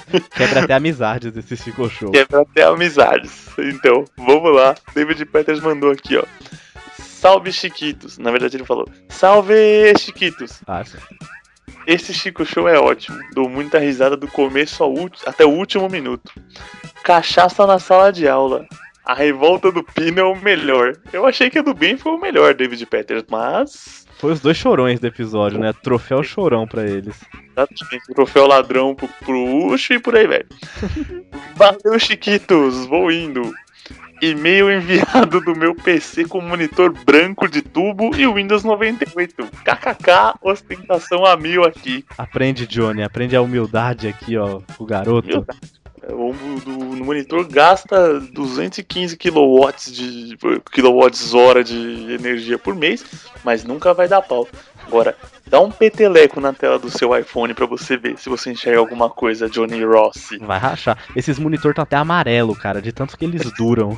[laughs] Quebra até amizades esse Chico Show. Quebra até amizades. Então, vamos lá. David Peters mandou aqui, ó. Salve Chiquitos. Na verdade ele falou: Salve Chiquitos. Ah, sim. Esse Chico Show é ótimo. Dou muita risada do começo ao até o último minuto. Cachaça na sala de aula. A revolta do Pino é o melhor. Eu achei que a do Ben foi o melhor, David Peters, mas. Foi os dois chorões do episódio, né? Troféu chorão pra eles. Exatamente, troféu ladrão pro, pro Ucho e por aí, velho. [laughs] Valeu, Chiquitos, vou indo. E-mail enviado do meu PC com monitor branco de tubo e Windows 98. KKK, ostentação a mil aqui. Aprende, Johnny, aprende a humildade aqui, ó, o garoto. O do, no monitor gasta 215 kW de kilowatts hora de energia por mês, mas nunca vai dar pau. Agora, dá um peteleco na tela do seu iPhone pra você ver se você enxerga alguma coisa, Johnny Rossi. Vai rachar. Esses monitor tá até amarelo, cara, de tanto que eles [laughs] duram.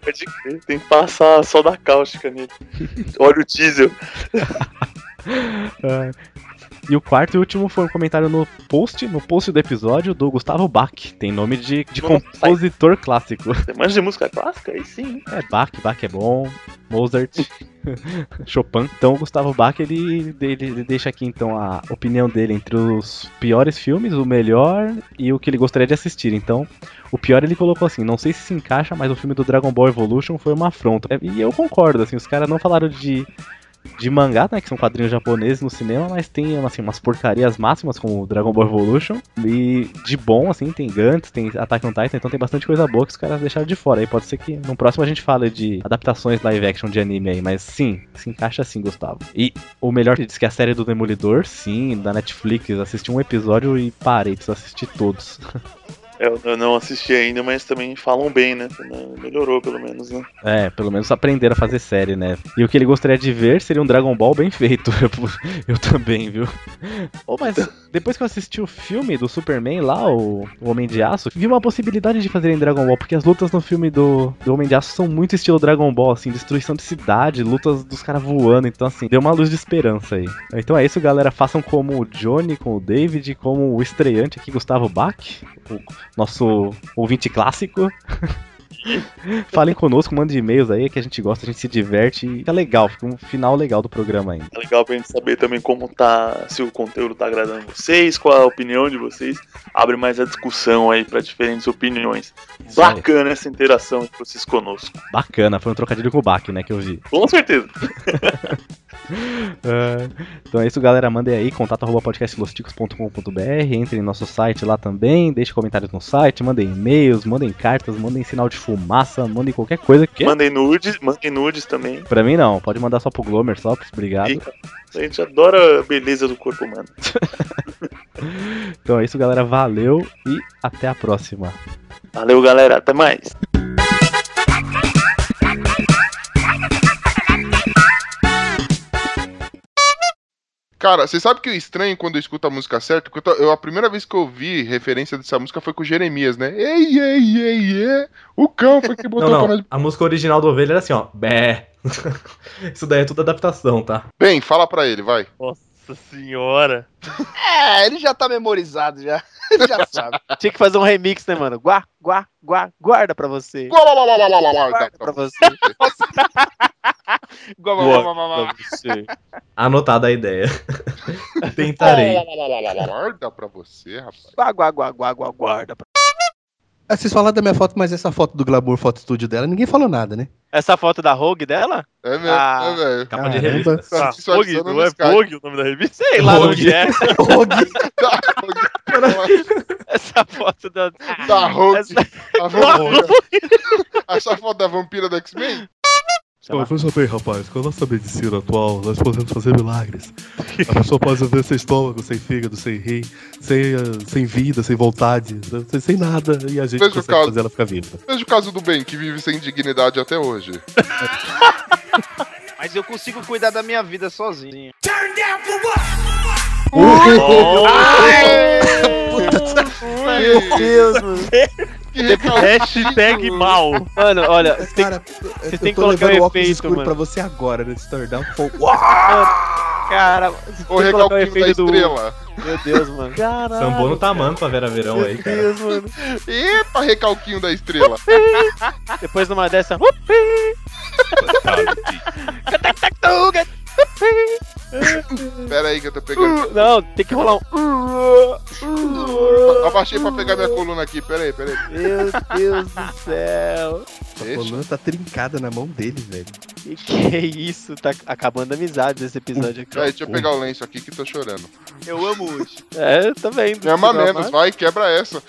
Pode crer, tem que passar só da cáustica nele. [laughs] Olha o diesel. [laughs] E o quarto e último foi um comentário no post, no post do episódio do Gustavo Bach. Tem nome de, de Nossa, compositor clássico. Você manja de música clássica? Aí sim. É, Bach, Bach é bom, Mozart, [laughs] Chopin. Então o Gustavo Bach, ele, ele, ele deixa aqui então a opinião dele entre os piores filmes, o melhor e o que ele gostaria de assistir. Então, o pior ele colocou assim, não sei se se encaixa, mas o filme do Dragon Ball Evolution foi uma afronta. É, E eu concordo, assim, os caras não falaram de de mangá, né, que são quadrinhos japoneses no cinema, mas tem assim, umas porcarias máximas como Dragon Ball Evolution. E de bom, assim, tem Gantz, tem Attack on Titan, então tem bastante coisa boa que os caras deixaram de fora. Aí pode ser que no próximo a gente fale de adaptações live action de anime aí, mas sim, se encaixa assim, Gustavo. E o melhor que diz que é a série do Demolidor, sim, da Netflix, assisti um episódio e parei, preciso assistir todos. [laughs] Eu, eu não assisti ainda, mas também falam bem, né? Melhorou pelo menos, né? É, pelo menos aprenderam a fazer série, né? E o que ele gostaria de ver seria um Dragon Ball bem feito. [laughs] Eu, eu também, viu? Oh, mas depois que eu assisti o filme do Superman lá, o, o Homem de Aço, vi uma possibilidade de fazer em Dragon Ball, porque as lutas no filme do, do Homem de Aço são muito estilo Dragon Ball, assim, destruição de cidade, lutas dos caras voando, então assim, deu uma luz de esperança aí. Então é isso, galera. Façam como o Johnny, com o David, como o estreante aqui, Gustavo Bach, nosso ouvinte clássico. Falem conosco, mandem e-mails aí que a gente gosta, a gente se diverte e fica legal, fica um final legal do programa ainda. É legal pra gente saber também como tá, se o conteúdo tá agradando vocês, qual a opinião de vocês. Abre mais a discussão aí pra diferentes opiniões. Isso aí. Bacana essa interação de vocês conosco. Bacana, foi um trocadilho com o Bach, né, que eu vi. Com certeza. [laughs] É, então é isso, galera. Mandem aí, contato arroba podcastlosticos.com.br. Entrem no nosso site lá também. Deixem comentários no site, mandem e-mails, mandem cartas, mandem sinal de fumaça, mandem qualquer coisa que. Mandem nudes, mandem nudes também. Pra mim não, pode mandar só pro Glomer, só, obrigado. Fica. A gente adora a beleza do corpo humano. [laughs] Então é isso, galera. Valeu e até a próxima. Valeu, galera. Até mais. Cara, você sabe que o estranho quando eu escuto a música certa? Eu, eu- a primeira vez que eu vi referência dessa música foi com o Jeremias, né? Ei, ei, ei, ei. O cão foi que botou Não, pra não. nós. A música original do Ovelha era assim, ó. Bé. [laughs] Isso daí é tudo adaptação, tá? Bem, fala pra ele, vai. Nossa senhora. [laughs] É, ele já tá memorizado já. [laughs] Ele já sabe. Tinha que fazer um remix, né, mano? Guá, guá, guá, guarda pra você. Guarda pra você. Guarda. Anotada a ideia. [laughs] Tentarei. Guarda pra você, rapaz. Guarda, guarda, guarda, guarda. Ah, vocês falaram da minha foto, mas essa foto do Glamour Foto Studio dela, ninguém falou nada, né? Essa foto da Rogue dela? É mesmo, Ah, é velho. Capa de revista. Tá Ah, no não é. Vogue o nome da revista? Sei lá Rogue. onde é. [laughs] Rogue. [laughs] Essa foto da. Da Rogue. Essa... A vampira. Essa foto da vampira do X-Men? Ô, veja bem, rapaz, com a nossa medicina atual, nós podemos fazer milagres. A pessoa pode viver sem estômago, sem fígado, sem rim, sem, ah, sem vida, sem vontade, sem, sem nada, e a gente Veja consegue caso. fazer ela ficar viva. Veja o caso do Ben, que vive sem dignidade até hoje. [laughs] Mas eu consigo cuidar da minha vida sozinho. [laughs] Meu Deus, mano. Que recalque. Hashtag mal. Mano, olha, você tem, Cara, você eu tem que colocar um efeito, escuro mano. pra você agora, nesse. Pô, [laughs] Cara, você tem O que colocar o recalquinho da efeito do. estrela. Meu Deus, mano. Sambou no tamanho pra Vera Verão aí, Meu cara. Deus, mano. Epa, recalquinho da estrela. Depois numa dessa. [laughs] Pera aí que eu tô pegando. Não, tem que rolar um. Abaixei pra pegar minha coluna aqui, pera aí, pera aí. Meu Deus do céu. a coluna tá trincada na mão dele, velho. Que que é isso? Tá acabando a amizade esse episódio aqui. Pera aí, deixa eu pegar o lenço aqui que tô chorando. Eu amo hoje. É, eu tô vendo. Me ama menos, vai, quebra essa.